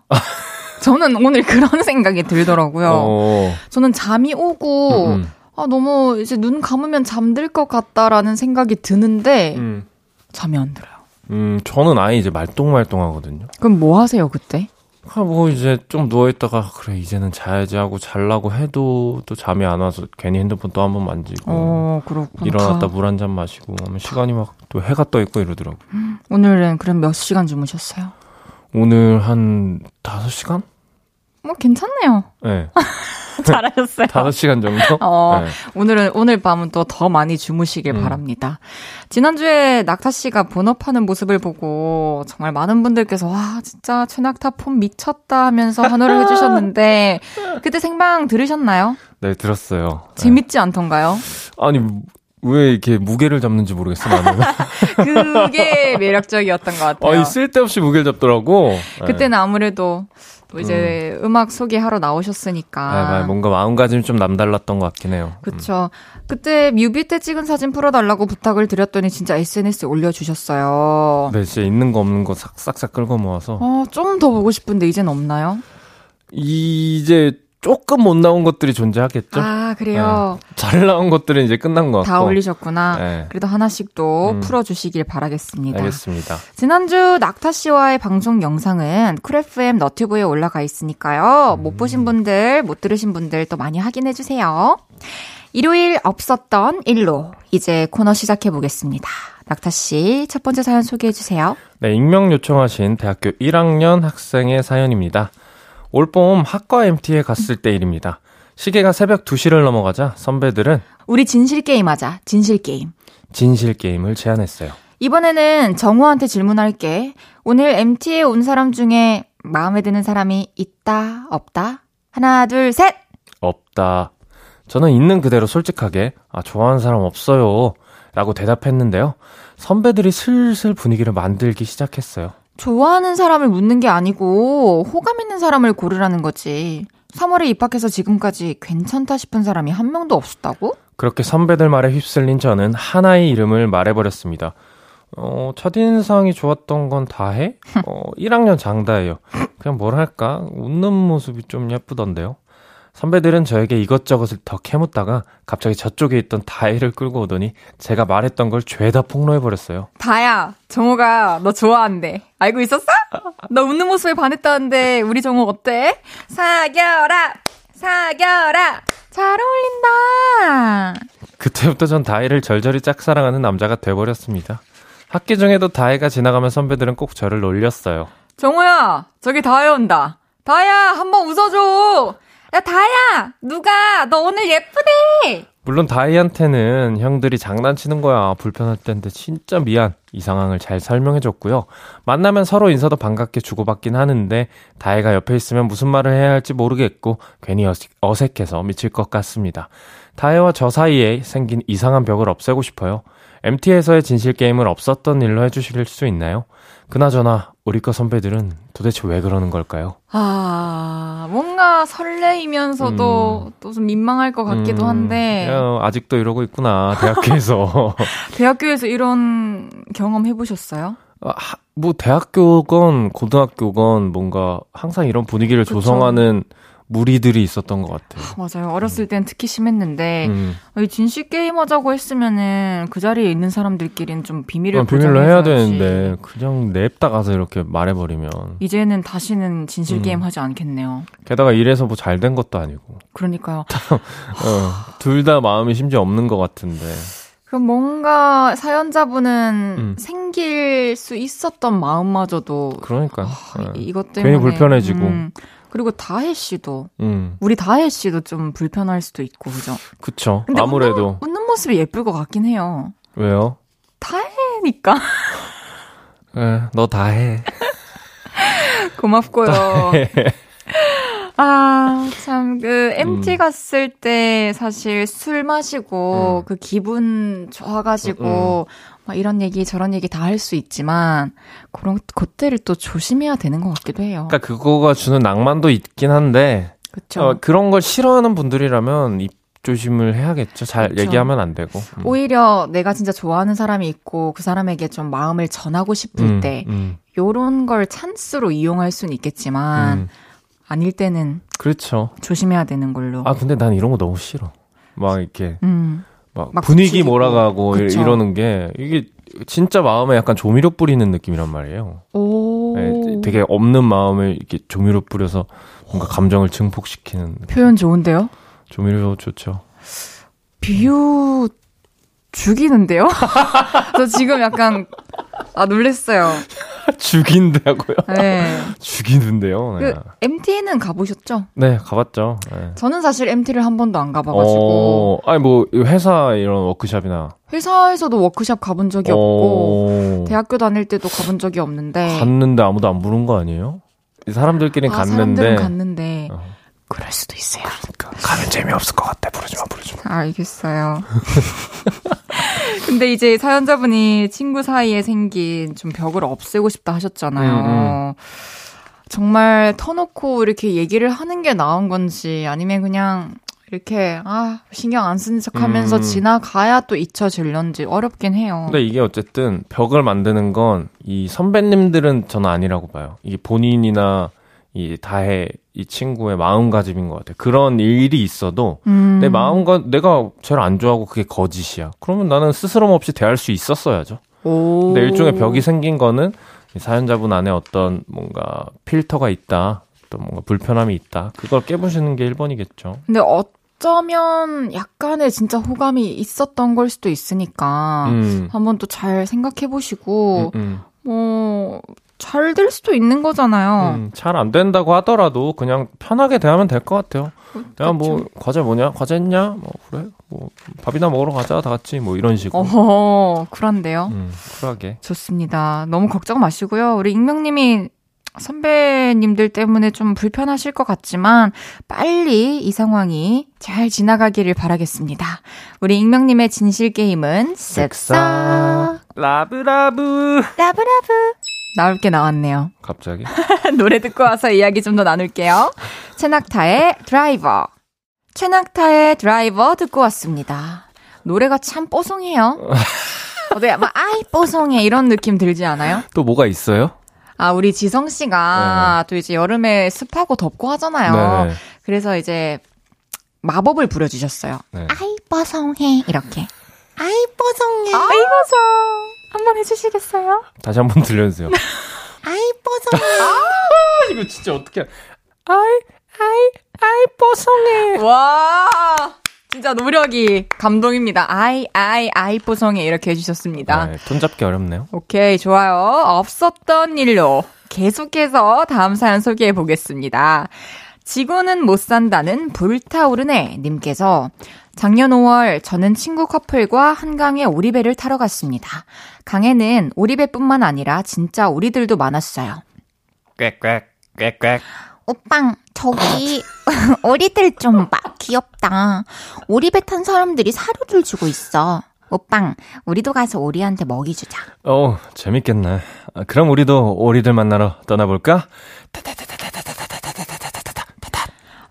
[SPEAKER 1] 저는 오늘 그런 생각이 들더라고요.
[SPEAKER 2] 어.
[SPEAKER 1] 저는 잠이 오고
[SPEAKER 2] 음, 음.
[SPEAKER 1] 아 너무 이제 눈 감으면 잠들 것 같다라는 생각이 드는데
[SPEAKER 2] 음.
[SPEAKER 1] 잠이 안 들어요.
[SPEAKER 2] 음, 저는 아예 이제 말똥말똥 하거든요.
[SPEAKER 1] 그럼 뭐 하세요 그때?
[SPEAKER 2] 아, 뭐 이제 좀 누워있다가 그래 이제는 자야지 하고 잘라고 해도 또 잠이 안 와서 괜히 핸드폰 또 한 번 만지고
[SPEAKER 1] 어 그렇구나.
[SPEAKER 2] 일어났다
[SPEAKER 1] 다-
[SPEAKER 2] 물한 잔 마시고 하면 시간이 막 또 해가 떠 있고 이러더라고.
[SPEAKER 1] 오늘은 그럼 몇 시간 주무셨어요?
[SPEAKER 2] 오늘 한 5시간?
[SPEAKER 1] 뭐 괜찮네요.
[SPEAKER 2] 네.
[SPEAKER 1] 잘하셨어요.
[SPEAKER 2] 5시간 정도?
[SPEAKER 1] 어,
[SPEAKER 2] 네.
[SPEAKER 1] 오늘은 오늘 밤은 또 더 많이 주무시길
[SPEAKER 2] 음.
[SPEAKER 1] 바랍니다. 지난주에 낙타 씨가 본업하는 모습을 보고 정말 많은 분들께서 와 진짜 최낙타 폼 미쳤다 하면서 환호를 해주셨는데 그때 생방 들으셨나요?
[SPEAKER 2] 네, 들었어요. 네.
[SPEAKER 1] 재밌지 않던가요?
[SPEAKER 2] 아니, 왜 이렇게 무게를 잡는지 모르겠어, 나는.
[SPEAKER 1] 그게 매력적이었던 것 같아요.
[SPEAKER 2] 아니, 쓸데없이 무게를 잡더라고. 네.
[SPEAKER 1] 그때는 아무래도 또 이제 음. 악 소개하러 나오셨으니까.
[SPEAKER 2] 네, 네, 뭔가 마음가짐이 좀 남달랐던 것 같긴 해요.
[SPEAKER 1] 그쵸. 그때 뮤비 때 찍은 사진 풀어달라고 부탁을 드렸더니 진짜 SNS에 올려주셨어요.
[SPEAKER 2] 네, 진짜 있는 거 없는 거 싹싹싹 끌고 모아서.
[SPEAKER 1] 어, 좀 더 보고 싶은데 이젠 없나요?
[SPEAKER 2] 이제 조금 못 나온 것들이 존재하겠죠?
[SPEAKER 1] 아, 그래요.
[SPEAKER 2] 잘 나온 것들은 이제 끝난 것 같고.
[SPEAKER 1] 다 올리셨구나.
[SPEAKER 2] 네.
[SPEAKER 1] 그래도 하나씩 또
[SPEAKER 2] 음.
[SPEAKER 1] 풀어주시길 바라겠습니다.
[SPEAKER 2] 알겠습니다.
[SPEAKER 1] 지난주 낙타 씨와의 방송 영상은 쿨FM 너튜브에 올라가 있으니까요.
[SPEAKER 2] 음.
[SPEAKER 1] 못 보신 분들, 못 들으신 분들 또 많이 확인해 주세요. 일요일 없었던 일로 이제 코너 시작해 보겠습니다. 낙타 씨, 첫 번째 사연 소개해 주세요.
[SPEAKER 2] 네, 익명 요청하신 대학교 1학년 학생의 사연입니다. 올봄 학과 MT에 갔을 때 일입니다. 시계가 새벽 2시를 넘어가자 선배들은
[SPEAKER 1] 우리 진실 게임 하자. 진실 게임.
[SPEAKER 2] 진실 게임을 제안했어요.
[SPEAKER 1] 이번에는 정우한테 질문할게. 오늘 MT에 온 사람 중에 마음에 드는 사람이 있다, 없다? 하나, 둘, 셋!
[SPEAKER 2] 없다. 저는 있는 그대로 솔직하게 아 좋아하는 사람 없어요. 라고 대답했는데요. 선배들이 슬슬 분위기를 만들기 시작했어요.
[SPEAKER 1] 좋아하는 사람을 묻는 게 아니고 호감 있는 사람을 고르라는 거지. 3월에 입학해서 지금까지 괜찮다 싶은 사람이 한 명도 없었다고?
[SPEAKER 2] 그렇게 선배들 말에 휩쓸린 저는 하나의 이름을 말해버렸습니다. 어, 첫인상이 좋았던 건 다 해? 어, 1학년 장다예요. 그냥 뭐랄까, 웃는 모습이 좀 예쁘던데요. 선배들은 저에게 이것저것을 더 캐묻다가 갑자기 저쪽에 있던 다혜를 끌고 오더니 제가 말했던 걸 죄다 폭로해버렸어요.
[SPEAKER 1] 다야, 정우가 너 좋아한대. 알고 있었어? 너 웃는 모습에 반했다는데 우리 정우 어때? 사겨라! 사겨라! 잘 어울린다!
[SPEAKER 2] 그때부터 전 다혜를 절절히 짝사랑하는 남자가 돼버렸습니다. 학기 중에도 다혜가 지나가면 선배들은 꼭 저를 놀렸어요.
[SPEAKER 1] 정우야, 저기 다야 온다. 다야, 한번 웃어줘! 야, 다야! 누가, 너 오늘 예쁘대!
[SPEAKER 2] 물론 다희한테는 형들이 장난치는 거야. 불편할 텐데 진짜 미안. 이 상황을 잘 설명해줬고요. 만나면 서로 인사도 반갑게 주고받긴 하는데 다희가 옆에 있으면 무슨 말을 해야 할지 모르겠고 괜히 어색- 어색해서 미칠 것 같습니다. 다혜와 저 사이에 생긴 이상한 벽을 없애고 싶어요 MT에서의 진실 게임을 없었던 일로 해주실 수 있나요? 그나저나 우리 과 선배들은 도대체 왜 그러는 걸까요?
[SPEAKER 1] 아, 뭔가 설레이면서도 음. 또좀 민망할 것 같기도 음. 한데.
[SPEAKER 2] 야, 아직도 이러고 있구나, 대학교에서.
[SPEAKER 1] 대학교에서 이런 경험 해보셨어요?
[SPEAKER 2] 아, 뭐, 대학교건, 고등학교건, 뭔가 항상 이런 분위기를 그쵸. 조성하는 무리들이 있었던 것 같아요.
[SPEAKER 1] 아, 맞아요. 어렸을 땐 특히 심했는데 음. 진실 게임 하자고 했으면은 그 자리에 있는 사람들끼리는 좀 비밀을 어,
[SPEAKER 2] 비밀로 해야 되는데 그냥 냅다 가서 이렇게 말해버리면
[SPEAKER 1] 이제는 다시는 진실 음. 게임 하지 않겠네요.
[SPEAKER 2] 게다가 이래서 뭐 잘 된 것도 아니고.
[SPEAKER 1] 그러니까요.
[SPEAKER 2] 어, 둘다 마음이 심지어 없는 것 같은데.
[SPEAKER 1] 그럼 뭔가 사연자분은 음. 생길 수 있었던 마음마저도
[SPEAKER 2] 그러니까
[SPEAKER 1] 어, 이것 때문에
[SPEAKER 2] 괜히 불편해지고. 음.
[SPEAKER 1] 그리고 다혜 씨도 음. 우리 다혜 씨도 좀 불편할 수도 있고 그죠?
[SPEAKER 2] 그쵸. 아무래도
[SPEAKER 1] 웃는, 웃는, 모습이 예쁠 것 같긴 해요.
[SPEAKER 2] 왜요?
[SPEAKER 1] 다혜니까.
[SPEAKER 2] 네, 너 다해.
[SPEAKER 1] 고맙고요. 다해. 아, 참, 그, MT 음. 갔을 때 사실 술 마시고, 음. 그 기분 좋아가지고, 음, 음. 막 이런 얘기 저런 얘기 다 할 수 있지만 그런 것들을 또 조심해야 되는 것 같기도 해요.
[SPEAKER 2] 그러니까 그거가 주는 낭만도 있긴 한데
[SPEAKER 1] 그쵸.
[SPEAKER 2] 어, 그런 걸 싫어하는 분들이라면 입 조심을 해야겠죠. 잘 그쵸. 얘기하면 안 되고.
[SPEAKER 1] 음. 오히려 내가 진짜 좋아하는 사람이 있고 그 사람에게 좀 마음을 전하고 싶을 음, 때 음. 요런 걸 찬스로 이용할 수는 있겠지만 음. 아닐 때는
[SPEAKER 2] 그렇죠.
[SPEAKER 1] 조심해야 되는 걸로.
[SPEAKER 2] 아 근데 난 이런 거 너무 싫어. 막 이렇게 음. 막, 막 분위기. 몰아가고 그쵸. 이러는 게 이게 진짜 마음에 약간 조미료 뿌리는 느낌이란 말이에요.
[SPEAKER 1] 오. 네,
[SPEAKER 2] 되게 없는 마음을 이렇게 조미료 뿌려서 뭔가 감정을 증폭시키는
[SPEAKER 1] 표현 좋은데요?
[SPEAKER 2] 조미료 좋죠.
[SPEAKER 1] 비유 죽이는데요? 저 지금 약간 아 놀랬어요.
[SPEAKER 2] 죽인다고요?
[SPEAKER 1] 네.
[SPEAKER 2] 죽이는데요.
[SPEAKER 1] 네. 그 MT는 가보셨죠?
[SPEAKER 2] 네, 가봤죠. 네.
[SPEAKER 1] 저는 사실 MT를 한 번도 안 가봐가지고.
[SPEAKER 2] 어, 아니 뭐 회사 이런 워크샵이나.
[SPEAKER 1] 회사에서도 워크샵 가본 적이 어... 없고 대학교 다닐 때도 가본 적이 없는데.
[SPEAKER 2] 갔는데 아무도 안 부른 거 아니에요? 사람들끼리 아, 갔는데.
[SPEAKER 1] 사람들은 갔는데. 어. 그럴 수도 있어요.
[SPEAKER 2] 그러니까 가면 재미없을 것 같아. 부르지 마, 부르지 마.
[SPEAKER 1] 알겠어요. 근데 이제 사연자분이 친구 사이에 생긴 좀 벽을 없애고 싶다 하셨잖아요. 음, 음. 정말 터놓고 이렇게 얘기를 하는 게 나은 건지 아니면 그냥 이렇게 아 신경 안 쓰는 척하면서 음. 지나가야 또 잊혀질런지 어렵긴 해요.
[SPEAKER 2] 근데 이게 어쨌든 벽을 만드는 건 이 선배님들은 저는 아니라고 봐요. 이게 본인이나 이 다해 이 친구의 마음가짐인 것 같아요. 그런 일이 있어도 음. 내 마음과 내가 제일 안 좋아하고 그게 거짓이야. 그러면 나는 스스럼 없이 대할 수 있었어야죠. 오. 근데 일종의 벽이 생긴 거는 사연자분 안에 어떤 뭔가 필터가 있다. 또 뭔가 불편함이 있다. 그걸 깨부시는 게 1번이겠죠.
[SPEAKER 1] 근데 어쩌면 약간의 진짜 호감이 있었던 걸 수도 있으니까 음. 한번 또 잘 생각해 보시고 음, 음. 뭐 잘 될 수도 있는 거잖아요.
[SPEAKER 2] 음, 잘안 된다고 하더라도 그냥 편하게 대하면 될 것 같아요. 그냥 뭐 과제 뭐냐? 과제 했냐? 뭐 그래? 뭐 밥이나 먹으러 가자 다 같이 뭐 이런 식으로.
[SPEAKER 1] 어, 그런데요.
[SPEAKER 2] 음, 쿨하게.
[SPEAKER 1] 좋습니다. 너무 걱정 마시고요. 우리 익명님이 선배님들 때문에 좀 불편하실 것 같지만 빨리 이 상황이 잘 지나가기를 바라겠습니다. 우리 익명님의 진실 게임은 쓱싹
[SPEAKER 2] 라브라브
[SPEAKER 1] 라브라브 나올 게 나왔네요.
[SPEAKER 2] 갑자기?
[SPEAKER 1] 노래 듣고 와서 이야기 좀 더 나눌게요. 최낙타의 드라이버. 최낙타의 드라이버 듣고 왔습니다. 노래가 참 뽀송해요. 어때? 막 아이 뽀송해 이런 느낌 들지 않아요?
[SPEAKER 2] 또 뭐가 있어요?
[SPEAKER 1] 아, 우리 지성 씨가 네. 또 이제 여름에 습하고 덥고 하잖아요. 네. 그래서 이제 마법을 부려주셨어요. 네. 아이 뽀송해 이렇게. 아이 뽀송해. 아이 뽀송. 한번 해주시겠어요?
[SPEAKER 2] 다시 한 번 들려주세요.
[SPEAKER 1] 아이 뽀송해.
[SPEAKER 2] 아, 이거 진짜 어떻게? 아이 아이 아이 뽀송해.
[SPEAKER 1] 와. 진짜 노력이 감동입니다. 아이, 아이, 아이 뽀송해. 이렇게 해주셨습니다.
[SPEAKER 2] 네, 톤 잡기 어렵네요.
[SPEAKER 1] 오케이, 좋아요. 없었던 일로 계속해서 다음 사연 소개해 보겠습니다. 지구는 못 산다는 불타오르네 님께서 작년 5월 저는 친구 커플과 한강에 오리배를 타러 갔습니다. 강에는 오리배뿐만 아니라 진짜 오리들도 많았어요.
[SPEAKER 2] 꽥꽥 꽥꽥
[SPEAKER 1] 오빵 저기 오리들 좀 봐. 귀엽다. 오리배 탄 사람들이 사료를 주고 있어. 오빵, 우리도 가서 오리한테 먹이 주자.
[SPEAKER 2] 어, 재밌겠네. 아, 그럼 우리도 오리들 만나러 떠나볼까?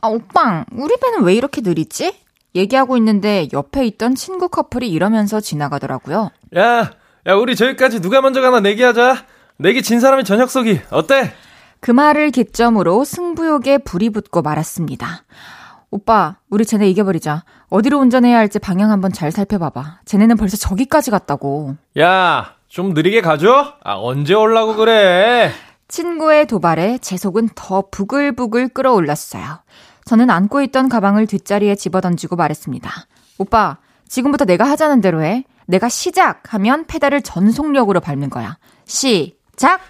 [SPEAKER 1] 아, 오빵, 우리 배는 왜 이렇게 느리지? 얘기하고 있는데 옆에 있던 친구 커플이 이러면서 지나가더라고요.
[SPEAKER 2] 야, 야, 우리 저기까지 누가 먼저 가나 내기하자. 내기 진 사람이 저녁 쏘기. 어때?
[SPEAKER 1] 그 말을 기점으로 승부욕에 불이 붙고 말았습니다. 오빠, 우리 쟤네 이겨버리자. 어디로 운전해야 할지 방향 한번 잘 살펴봐봐. 쟤네는 벌써 저기까지 갔다고.
[SPEAKER 2] 야, 좀 느리게 가줘? 아, 언제 올라고 그래?
[SPEAKER 1] 친구의 도발에 제 속은 더 부글부글 끓어올랐어요. 저는 안고 있던 가방을 뒷자리에 집어던지고 말했습니다. 오빠, 지금부터 내가 하자는 대로 해. 내가 시작하면 페달을 전속력으로 밟는 거야. 시작!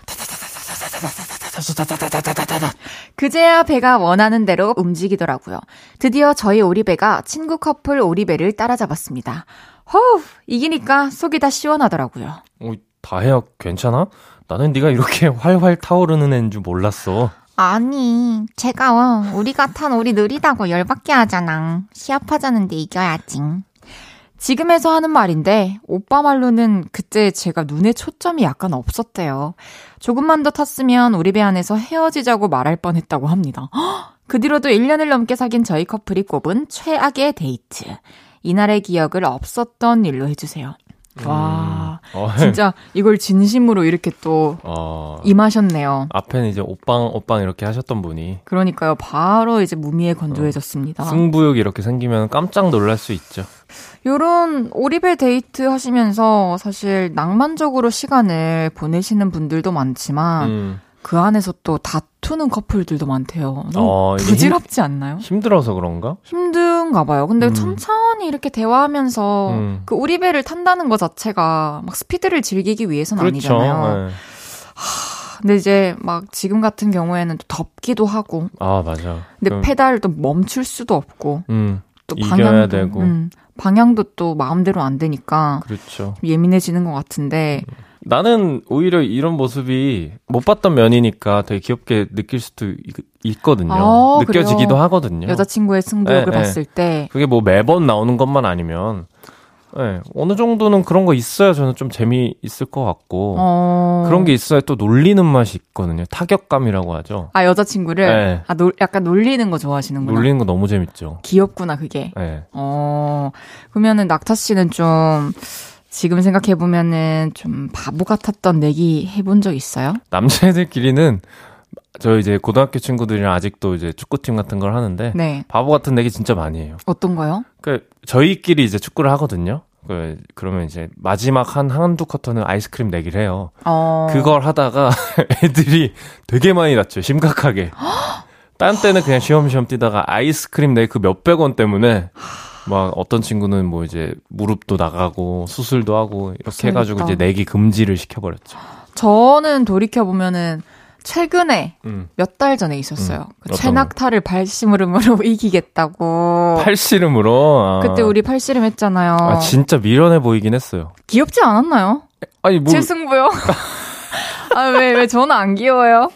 [SPEAKER 1] 그제야 배가 원하는 대로 움직이더라고요. 드디어 저희 오리배가 친구 커플 오리배를 따라잡았습니다. 허우, 이기니까 속이 다 시원하더라고요.
[SPEAKER 2] 어, 다혜야, 괜찮아? 나는 네가 이렇게 활활 타오르는 애인 줄 몰랐어.
[SPEAKER 1] 아니, 제가 우리가 탄 오리 느리다고 열받게 하잖아. 시합하자는데 이겨야지. 지금에서 하는 말인데 오빠 말로는 그때 제가 눈에 초점이 약간 없었대요. 조금만 더 탔으면 우리 배 안에서 헤어지자고 말할 뻔했다고 합니다. 그 뒤로도 1년을 넘게 사귄 저희 커플이 꼽은 최악의 데이트. 이날의 기억을 없었던 일로 해주세요. 와,
[SPEAKER 2] 음. 어,
[SPEAKER 1] 진짜 이걸 진심으로 이렇게 또
[SPEAKER 2] 어,
[SPEAKER 1] 임하셨네요.
[SPEAKER 2] 앞에는 이제 오빵, 오빵 이렇게 하셨던 분이
[SPEAKER 1] 그러니까요. 바로 이제 무미건조해졌습니다.
[SPEAKER 2] 승부욕이 이렇게 생기면 깜짝 놀랄 수 있죠.
[SPEAKER 1] 요런 오리배 데이트 하시면서 사실 낭만적으로 시간을 보내시는 분들도 많지만
[SPEAKER 2] 음,
[SPEAKER 1] 그 안에서 또 다투는 커플들도 많대요.
[SPEAKER 2] 어,
[SPEAKER 1] 부질없지 않나요?
[SPEAKER 2] 힘들어서 그런가?
[SPEAKER 1] 힘든가 봐요. 근데
[SPEAKER 2] 음.
[SPEAKER 1] 천천히 이렇게 대화하면서
[SPEAKER 2] 음.
[SPEAKER 1] 그 오리배를 탄다는 것 자체가 막 스피드를 즐기기 위해서는
[SPEAKER 2] 그렇죠.
[SPEAKER 1] 아니잖아요.
[SPEAKER 2] 예.
[SPEAKER 1] 근데 이제 막 지금 같은 경우에는 또 덥기도 하고
[SPEAKER 2] 아, 맞아.
[SPEAKER 1] 근데
[SPEAKER 2] 그럼,
[SPEAKER 1] 페달을 또 멈출 수도 없고
[SPEAKER 2] 음,
[SPEAKER 1] 또
[SPEAKER 2] 이겨야
[SPEAKER 1] 방향도
[SPEAKER 2] 되고.
[SPEAKER 1] 음, 방향도 또 마음대로 안 되니까
[SPEAKER 2] 그렇죠.
[SPEAKER 1] 좀 예민해지는 것 같은데
[SPEAKER 2] 나는 오히려 이런 모습이 못 봤던 면이니까 되게 귀엽게 느낄 수도 있, 거든요
[SPEAKER 1] 아,
[SPEAKER 2] 느껴지기도
[SPEAKER 1] 그래요?
[SPEAKER 2] 하거든요.
[SPEAKER 1] 여자친구의 승부욕을
[SPEAKER 2] 네, 네.
[SPEAKER 1] 봤을 때
[SPEAKER 2] 그게 뭐 매번 나오는 것만 아니면 네, 어느 정도는 그런 거 있어야 저는 좀 재미 있을 것 같고
[SPEAKER 1] 어...
[SPEAKER 2] 그런 게 있어야 또 놀리는 맛이 있거든요. 타격감이라고 하죠.
[SPEAKER 1] 아 여자친구를
[SPEAKER 2] 네.
[SPEAKER 1] 아 놀, 약간 놀리는 거 좋아하시는구나.
[SPEAKER 2] 놀리는 거 너무 재밌죠.
[SPEAKER 1] 귀엽구나 그게.
[SPEAKER 2] 네.
[SPEAKER 1] 어 그러면은 낙타 씨는 좀 지금 생각해 보면은 좀 바보 같았던 내기 해본 적 있어요?
[SPEAKER 2] 남자애들끼리는 저 이제 고등학교 친구들이랑 아직도 이제 축구팀 같은 걸 하는데
[SPEAKER 1] 네.
[SPEAKER 2] 바보 같은 얘기 진짜 많이 해요.
[SPEAKER 1] 어떤 거요?
[SPEAKER 2] 그 저희끼리 이제 축구를 하거든요. 그 그러면 이제 마지막 한 한두 쿼터는 아이스크림 내기를 해요.
[SPEAKER 1] 어.
[SPEAKER 2] 그걸 하다가 애들이 되게 많이 다쳐요. 심각하게. 딴 때는 그냥 쉬엄쉬엄 뛰다가 아이스크림 내그 몇백 원 때문에 막 어떤 친구는 뭐 이제 무릎도 나가고 수술도 하고 이렇게 해가지고. 이제 내기 금지를 시켜버렸죠.
[SPEAKER 1] 저는 돌이켜 보면은 최근에
[SPEAKER 2] 음.
[SPEAKER 1] 몇달 전에 있었어요.
[SPEAKER 2] 음,
[SPEAKER 1] 그 최낙타를 발심으로 이기겠다고.
[SPEAKER 2] 팔씨름으로. 아.
[SPEAKER 1] 그때 우리 팔씨름 했잖아요.
[SPEAKER 2] 아 진짜 미련해 보이긴 했어요.
[SPEAKER 1] 귀엽지 않았나요?
[SPEAKER 2] 아니 뭐
[SPEAKER 1] 칠승부요? 아, 왜, 왜 저는 안 귀여워요?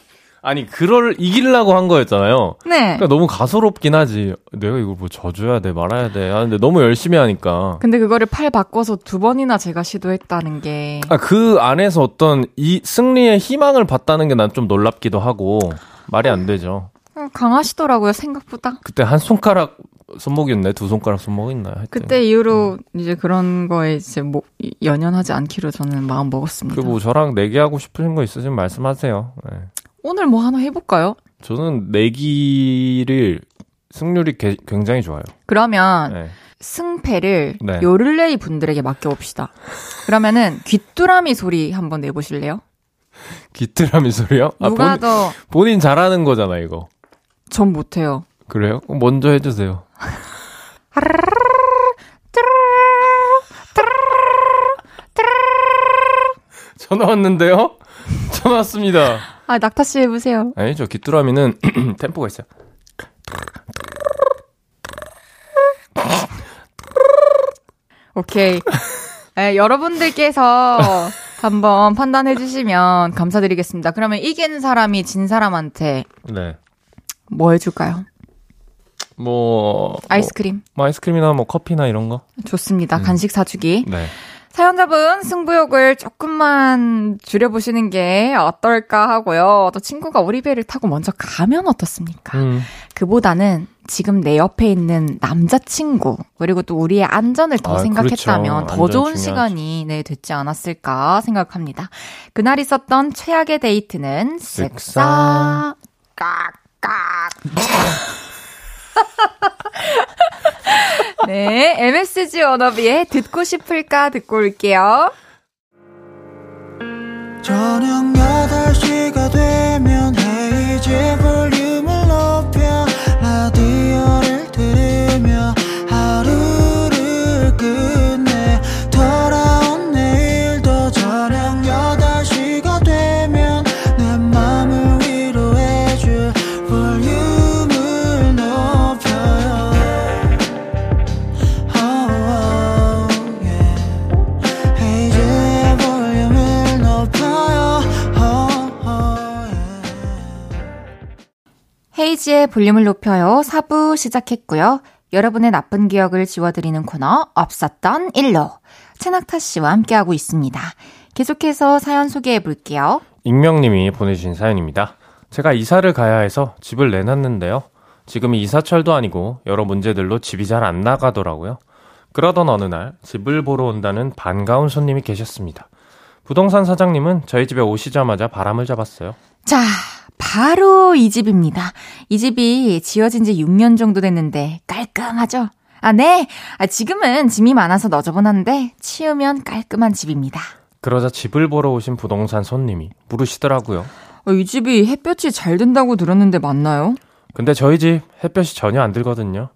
[SPEAKER 2] 아니 그걸 이기려고 한 거였잖아요.
[SPEAKER 1] 네.
[SPEAKER 2] 그러니까 너무 가소롭긴 하지. 내가 이걸 뭐 져줘야 돼 말아야 돼. 아 근데 너무 열심히 하니까.
[SPEAKER 1] 근데 그거를 팔 바꿔서 두 번이나 제가 시도했다는 게.
[SPEAKER 2] 아, 그 안에서 어떤 이 승리의 희망을 봤다는 게 난 좀 놀랍기도 하고 말이 안 되죠.
[SPEAKER 1] 어, 강하시더라고요, 생각보다.
[SPEAKER 2] 그때 한 손가락 손목이었네, 두 손가락 손목이었나요? 하여튼.
[SPEAKER 1] 그때 이후로 이제 그런 거에 이제 뭐 연연하지 않기로 저는 마음 먹었습니다.
[SPEAKER 2] 그뭐 저랑 내기하고 싶으신 거 있으시면 말씀하세요. 네.
[SPEAKER 1] 오늘 뭐 하나 해볼까요?
[SPEAKER 2] 저는 내기를 승률이 개- 굉장히 좋아요.
[SPEAKER 1] 그러면
[SPEAKER 2] 네.
[SPEAKER 1] 승패를
[SPEAKER 2] 네.
[SPEAKER 1] 요를레이 분들에게 맡겨봅시다. 그러면은 귀뚜라미 소리 한번 내보실래요?
[SPEAKER 2] 기트라미 소리요? 아,
[SPEAKER 1] 누가
[SPEAKER 2] 본,
[SPEAKER 1] 더,
[SPEAKER 2] 본인 잘하는 거잖아 이거.
[SPEAKER 1] 전 못해요.
[SPEAKER 2] 그래요? 먼저 해주세요. 전화 왔는데요? 전화 왔습니다.
[SPEAKER 1] 아, 낙타 씨 해보세요.
[SPEAKER 2] 아니죠. 귀뚜라미는 템포가 있어요.
[SPEAKER 1] 오케이. 네, 여러분들께서 한번 판단해 주시면 감사드리겠습니다. 그러면 이긴 사람이 진 사람한테
[SPEAKER 2] 네.
[SPEAKER 1] 뭐 해줄까요?
[SPEAKER 2] 뭐
[SPEAKER 1] 아이스크림.
[SPEAKER 2] 뭐 아이스크림이나 뭐 커피나 이런 거.
[SPEAKER 1] 좋습니다.
[SPEAKER 2] 음.
[SPEAKER 1] 간식 사주기.
[SPEAKER 2] 네.
[SPEAKER 1] 사연자분 승부욕을 조금만 줄여보시는 게 어떨까 하고요. 또 친구가 우리 배를 타고 먼저 가면 어떻습니까? 음. 그보다는 지금 내 옆에 있는 남자친구, 그리고 또 우리의 안전을 더 아, 생각했다면 그렇죠. 더 좋은 중요하죠. 시간이 네, 됐지 않았을까 생각합니다. 그날 있었던 최악의 데이트는 섹사. 깍깍. 네, MSG 워너비의 듣고 싶을까 듣고 올게요. 저녁 8시가 되면 헤이즈 볼륨을 볼륨을 높여요. 4부 시작했고요. 여러분의 나쁜 기억을 지워드리는 코너 없었던 일로 최낙타 씨와 함께하고 있습니다. 계속해서 사연 소개해 볼게요.
[SPEAKER 2] 익명님이 보내주신 사연입니다. 제가 이사를 가야 해서 집을 내놨는데요. 지금 이사철도 아니고 여러 문제들로 집이 잘 안 나가더라고요. 그러던 어느 날 집을 보러 온다는 반가운 손님이 계셨습니다. 부동산 사장님은 저희 집에 오시자마자 바람을 잡았어요.
[SPEAKER 1] 자, 바로 이 집입니다. 이 집이 지어진 지 6년 정도 됐는데 깔끔하죠? 아, 네. 아, 지금은 짐이 많아서 너저분한데 치우면 깔끔한 집입니다.
[SPEAKER 2] 그러자 집을 보러 오신 부동산 손님이 물으시더라고요.
[SPEAKER 1] 아, 이 집이 햇볕이 잘 든다고 들었는데 맞나요?
[SPEAKER 2] 근데 저희 집 햇볕이 전혀 안 들거든요.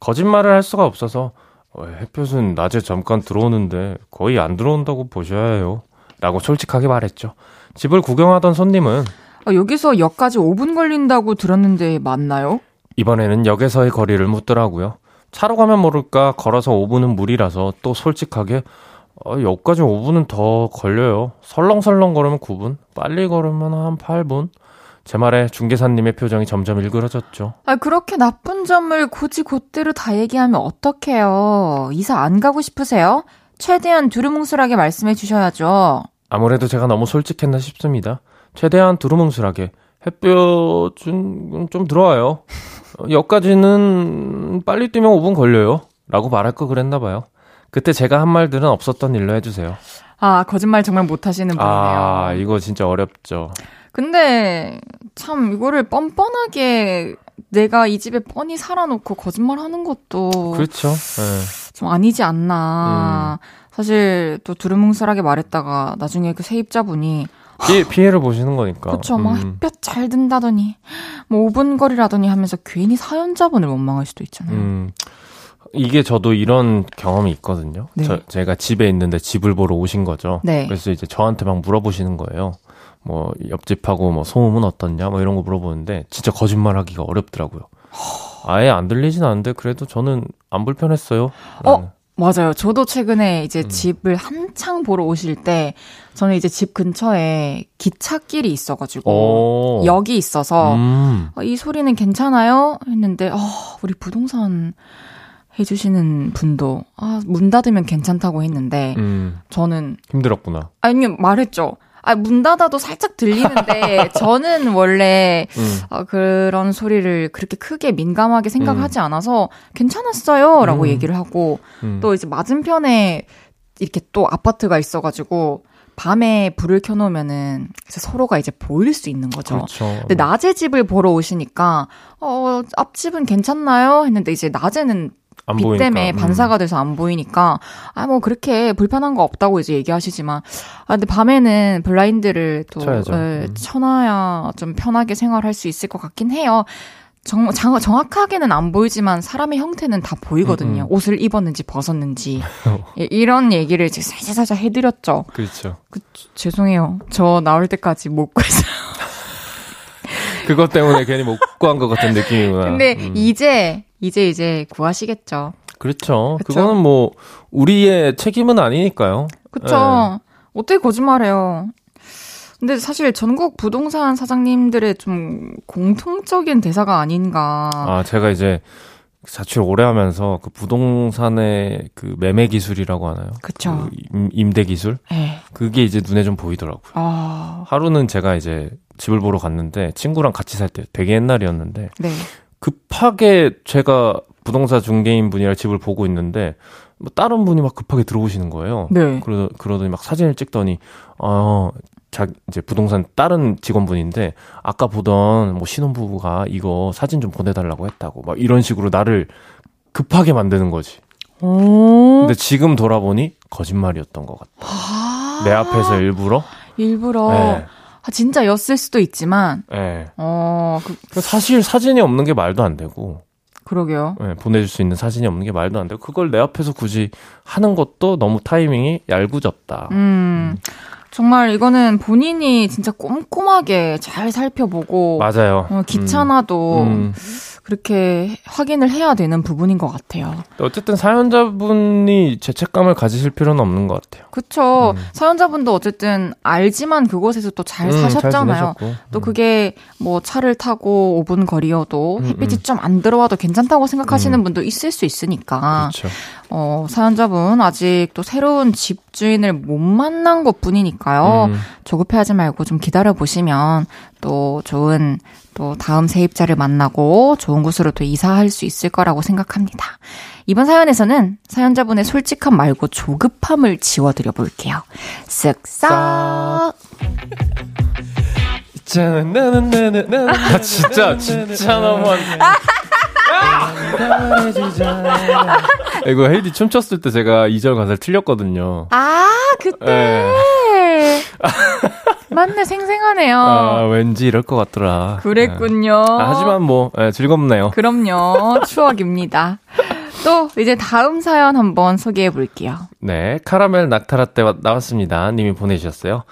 [SPEAKER 2] 거짓말을 할 수가 없어서 어, 햇볕은 낮에 잠깐 들어오는데 거의 안 들어온다고 보셔야 해요. 라고 솔직하게 말했죠. 집을 구경하던 손님은
[SPEAKER 1] 아, 여기서 역까지 5분 걸린다고 들었는데 맞나요?
[SPEAKER 2] 이번에는 역에서의 거리를 묻더라고요. 차로 가면 모를까 걸어서 5분은 무리라서 또 솔직하게 어, 역까지 5분은 더 걸려요. 설렁설렁 걸으면 9분, 빨리 걸으면 한 8분. 제 말에 중개사님의 표정이 점점 일그러졌죠.
[SPEAKER 1] 아, 그렇게 나쁜 점을 굳이 곧대로 다 얘기하면 어떡해요. 이사 안 가고 싶으세요? 최대한 두루뭉술하게 말씀해 주셔야죠.
[SPEAKER 2] 아무래도 제가 너무 솔직했나 싶습니다. 최대한 두루뭉술하게 햇볕은 좀 들어와요. 여기까지는 빨리 뛰면 5분 걸려요. 라고 말할 거 그랬나 봐요. 그때 제가 한 말들은 없었던 일로 해주세요.
[SPEAKER 1] 아, 거짓말 정말 못하시는 분이네요.
[SPEAKER 2] 아, 이거 진짜 어렵죠.
[SPEAKER 1] 근데 참 이거를 뻔뻔하게 내가 이 집에 뻔히 살아놓고 거짓말 하는 것도
[SPEAKER 2] 그렇죠. 네.
[SPEAKER 1] 좀 아니지 않나. 음. 사실 또 두루뭉술하게 말했다가 나중에 그 세입자분이
[SPEAKER 2] 피해, 피해를 보시는 거니까.
[SPEAKER 1] 그렇죠. 막 음. 햇볕 잘 든다더니 뭐 5분 거리라더니 하면서 괜히 사연자분을 원망할 수도 있잖아요. 음.
[SPEAKER 2] 이게 저도 이런 경험이 있거든요. 네. 저, 제가 집에 있는데 집을 보러 오신 거죠. 네. 그래서 이제 저한테 막 물어보시는 거예요. 뭐 옆집하고 뭐 소음은 어떻냐 뭐 이런 거 물어보는데 진짜 거짓말 하기가 어렵더라고요. 아예 안 들리진 않는데 그래도 저는 안 불편했어요.
[SPEAKER 1] 어, 맞아요. 저도 최근에 이제 음. 집을 한창 보러 오실 때 저는 이제 집 근처에 기찻길이 있어가지고 오. 역이 있어서 음. 어, 이 소리는 괜찮아요? 했는데 어, 우리 부동산 해주시는 분도 아, 문 닫으면 괜찮다고 했는데 음. 저는
[SPEAKER 2] 힘들었구나.
[SPEAKER 1] 아니 말했죠. 아, 문 닫아도 살짝 들리는데, 저는 원래, 음. 어, 그런 소리를 그렇게 크게 민감하게 생각하지 음. 않아서, 괜찮았어요. 라고 음. 얘기를 하고, 음. 또 이제 맞은편에 이렇게 또 아파트가 있어가지고, 밤에 불을 켜놓으면은 서로가 이제 보일 수 있는 거죠. 그렇죠. 근데 낮에 집을 보러 오시니까 어 앞집은 괜찮나요? 했는데 이제 낮에는 빛 보이니까. 때문에 음. 반사가 돼서 안 보이니까 아 뭐 그렇게 불편한 거 없다고 이제 얘기하시지만 아 근데 밤에는 블라인드를 또 쳐야죠. 예, 음. 쳐놔야 좀 편하게 생활할 수 있을 것 같긴 해요. 정, 정, 정확하게는 안 보이지만 사람의 형태는 다 보이거든요. 음, 음. 옷을 입었는지 벗었는지. 예, 이런 얘기를 이제 살짝살짝 해드렸죠.
[SPEAKER 2] 그렇죠.
[SPEAKER 1] 그, 죄송해요. 저 나올 때까지 못 구했어요.
[SPEAKER 2] 그것 때문에 괜히 못 구한 것 같은 느낌이구나.
[SPEAKER 1] 근데 음. 이제 이제 이제 구하시겠죠.
[SPEAKER 2] 그렇죠. 그쵸? 그거는 뭐 우리의 책임은 아니니까요.
[SPEAKER 1] 그렇죠. 네. 어떻게 거짓말해요? 근데 사실 전국 부동산 사장님들의 좀 공통적인 대사가 아닌가.
[SPEAKER 2] 아, 제가 이제 자취를 오래 하면서 그 부동산의 그 매매 기술이라고 하나요?
[SPEAKER 1] 그쵸.
[SPEAKER 2] 그 임, 대 기술?
[SPEAKER 1] 네.
[SPEAKER 2] 그게 이제 눈에 좀 보이더라고요.
[SPEAKER 1] 아,
[SPEAKER 2] 하루는 제가 이제 집을 보러 갔는데 친구랑 같이 살 때 되게 옛날이었는데
[SPEAKER 1] 네.
[SPEAKER 2] 급하게 제가 부동산 중개인 분이랑 집을 보고 있는데 뭐 다른 분이 막 급하게 들어오시는 거예요.
[SPEAKER 1] 네.
[SPEAKER 2] 그러, 그러더니 막 사진을 찍더니 어, 자, 이제 부동산 다른 직원분인데 아까 보던 뭐 신혼부부가 이거 사진 좀 보내달라고 했다고 막 이런 식으로 나를 급하게 만드는 거지.
[SPEAKER 1] 오.
[SPEAKER 2] 근데 지금 돌아보니 거짓말이었던 것 같아.
[SPEAKER 1] 아,
[SPEAKER 2] 내 앞에서 일부러.
[SPEAKER 1] 일부러.
[SPEAKER 2] 네.
[SPEAKER 1] 아, 진짜였을 수도 있지만,
[SPEAKER 2] 네.
[SPEAKER 1] 어, 그,
[SPEAKER 2] 사실 사진이 없는 게 말도 안 되고
[SPEAKER 1] 그러게요.
[SPEAKER 2] 네, 보내줄 수 있는 사진이 없는 게 말도 안 되고 그걸 내 앞에서 굳이 하는 것도 너무 타이밍이 얄궂었다.
[SPEAKER 1] 음, 정말 이거는 본인이 진짜 꼼꼼하게 잘 살펴보고,
[SPEAKER 2] 맞아요.
[SPEAKER 1] 어, 귀찮아도
[SPEAKER 2] 음.
[SPEAKER 1] 그렇게 확인을 해야 되는 부분인 것 같아요.
[SPEAKER 2] 어쨌든 사연자분이 죄책감을 가지실 필요는 없는 것 같아요.
[SPEAKER 1] 그쵸.
[SPEAKER 2] 음.
[SPEAKER 1] 사연자분도 어쨌든 알지만 그곳에서 또잘
[SPEAKER 2] 음,
[SPEAKER 1] 사셨잖아요.
[SPEAKER 2] 지내셨고.
[SPEAKER 1] 또
[SPEAKER 2] 음.
[SPEAKER 1] 그게 뭐 차를 타고 5분 거리여도
[SPEAKER 2] 음,
[SPEAKER 1] 햇빛이
[SPEAKER 2] 음.
[SPEAKER 1] 좀안 들어와도 괜찮다고 생각하시는
[SPEAKER 2] 음.
[SPEAKER 1] 분도 있을 수 있으니까.
[SPEAKER 2] 그렇죠.
[SPEAKER 1] 어, 사연자분 아직 또 새로운 집 주인을 못 만난 것 뿐이니까요.
[SPEAKER 2] 음.
[SPEAKER 1] 조급해하지 말고 좀 기다려 보시면 또 좋은 또 다음 세입자를 만나고 좋은 곳으로 또 이사할 수 있을 거라고 생각합니다. 이번 사연에서는 사연자분의 솔직함 말고 조급함을 지워드려 볼게요. 쓱싹.
[SPEAKER 2] 아 진짜 진짜 너무한. 이거 헤이디 춤췄을 때 제가 2절 가사를 틀렸거든요.
[SPEAKER 1] 아, 그때.
[SPEAKER 2] 예.
[SPEAKER 1] 맞네, 생생하네요.
[SPEAKER 2] 아, 왠지 이럴 것 같더라.
[SPEAKER 1] 그랬군요.
[SPEAKER 2] 아, 하지만 뭐 예, 즐겁네요.
[SPEAKER 1] 그럼요. 추억입니다. 또 이제 다음 사연 한번 소개해 볼게요.
[SPEAKER 2] 네, 카라멜 낙타라떼 나왔습니다. 님이 보내주셨어요.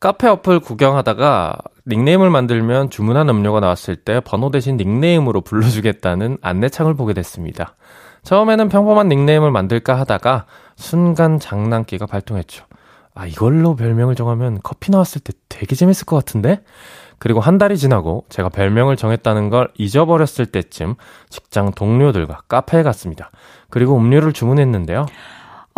[SPEAKER 2] 카페 어플 구경하다가 닉네임을 만들면 주문한 음료가 나왔을 때 번호 대신 닉네임으로 불러주겠다는 안내창을 보게 됐습니다. 처음에는 평범한 닉네임을 만들까 하다가 순간 장난기가 발동했죠. 아, 이걸로 별명을 정하면 커피 나왔을 때 되게 재밌을 것 같은데? 그리고 한 달이 지나고 제가 별명을 정했다는 걸 잊어버렸을 때쯤 직장 동료들과 카페에 갔습니다. 그리고 음료를 주문했는데요.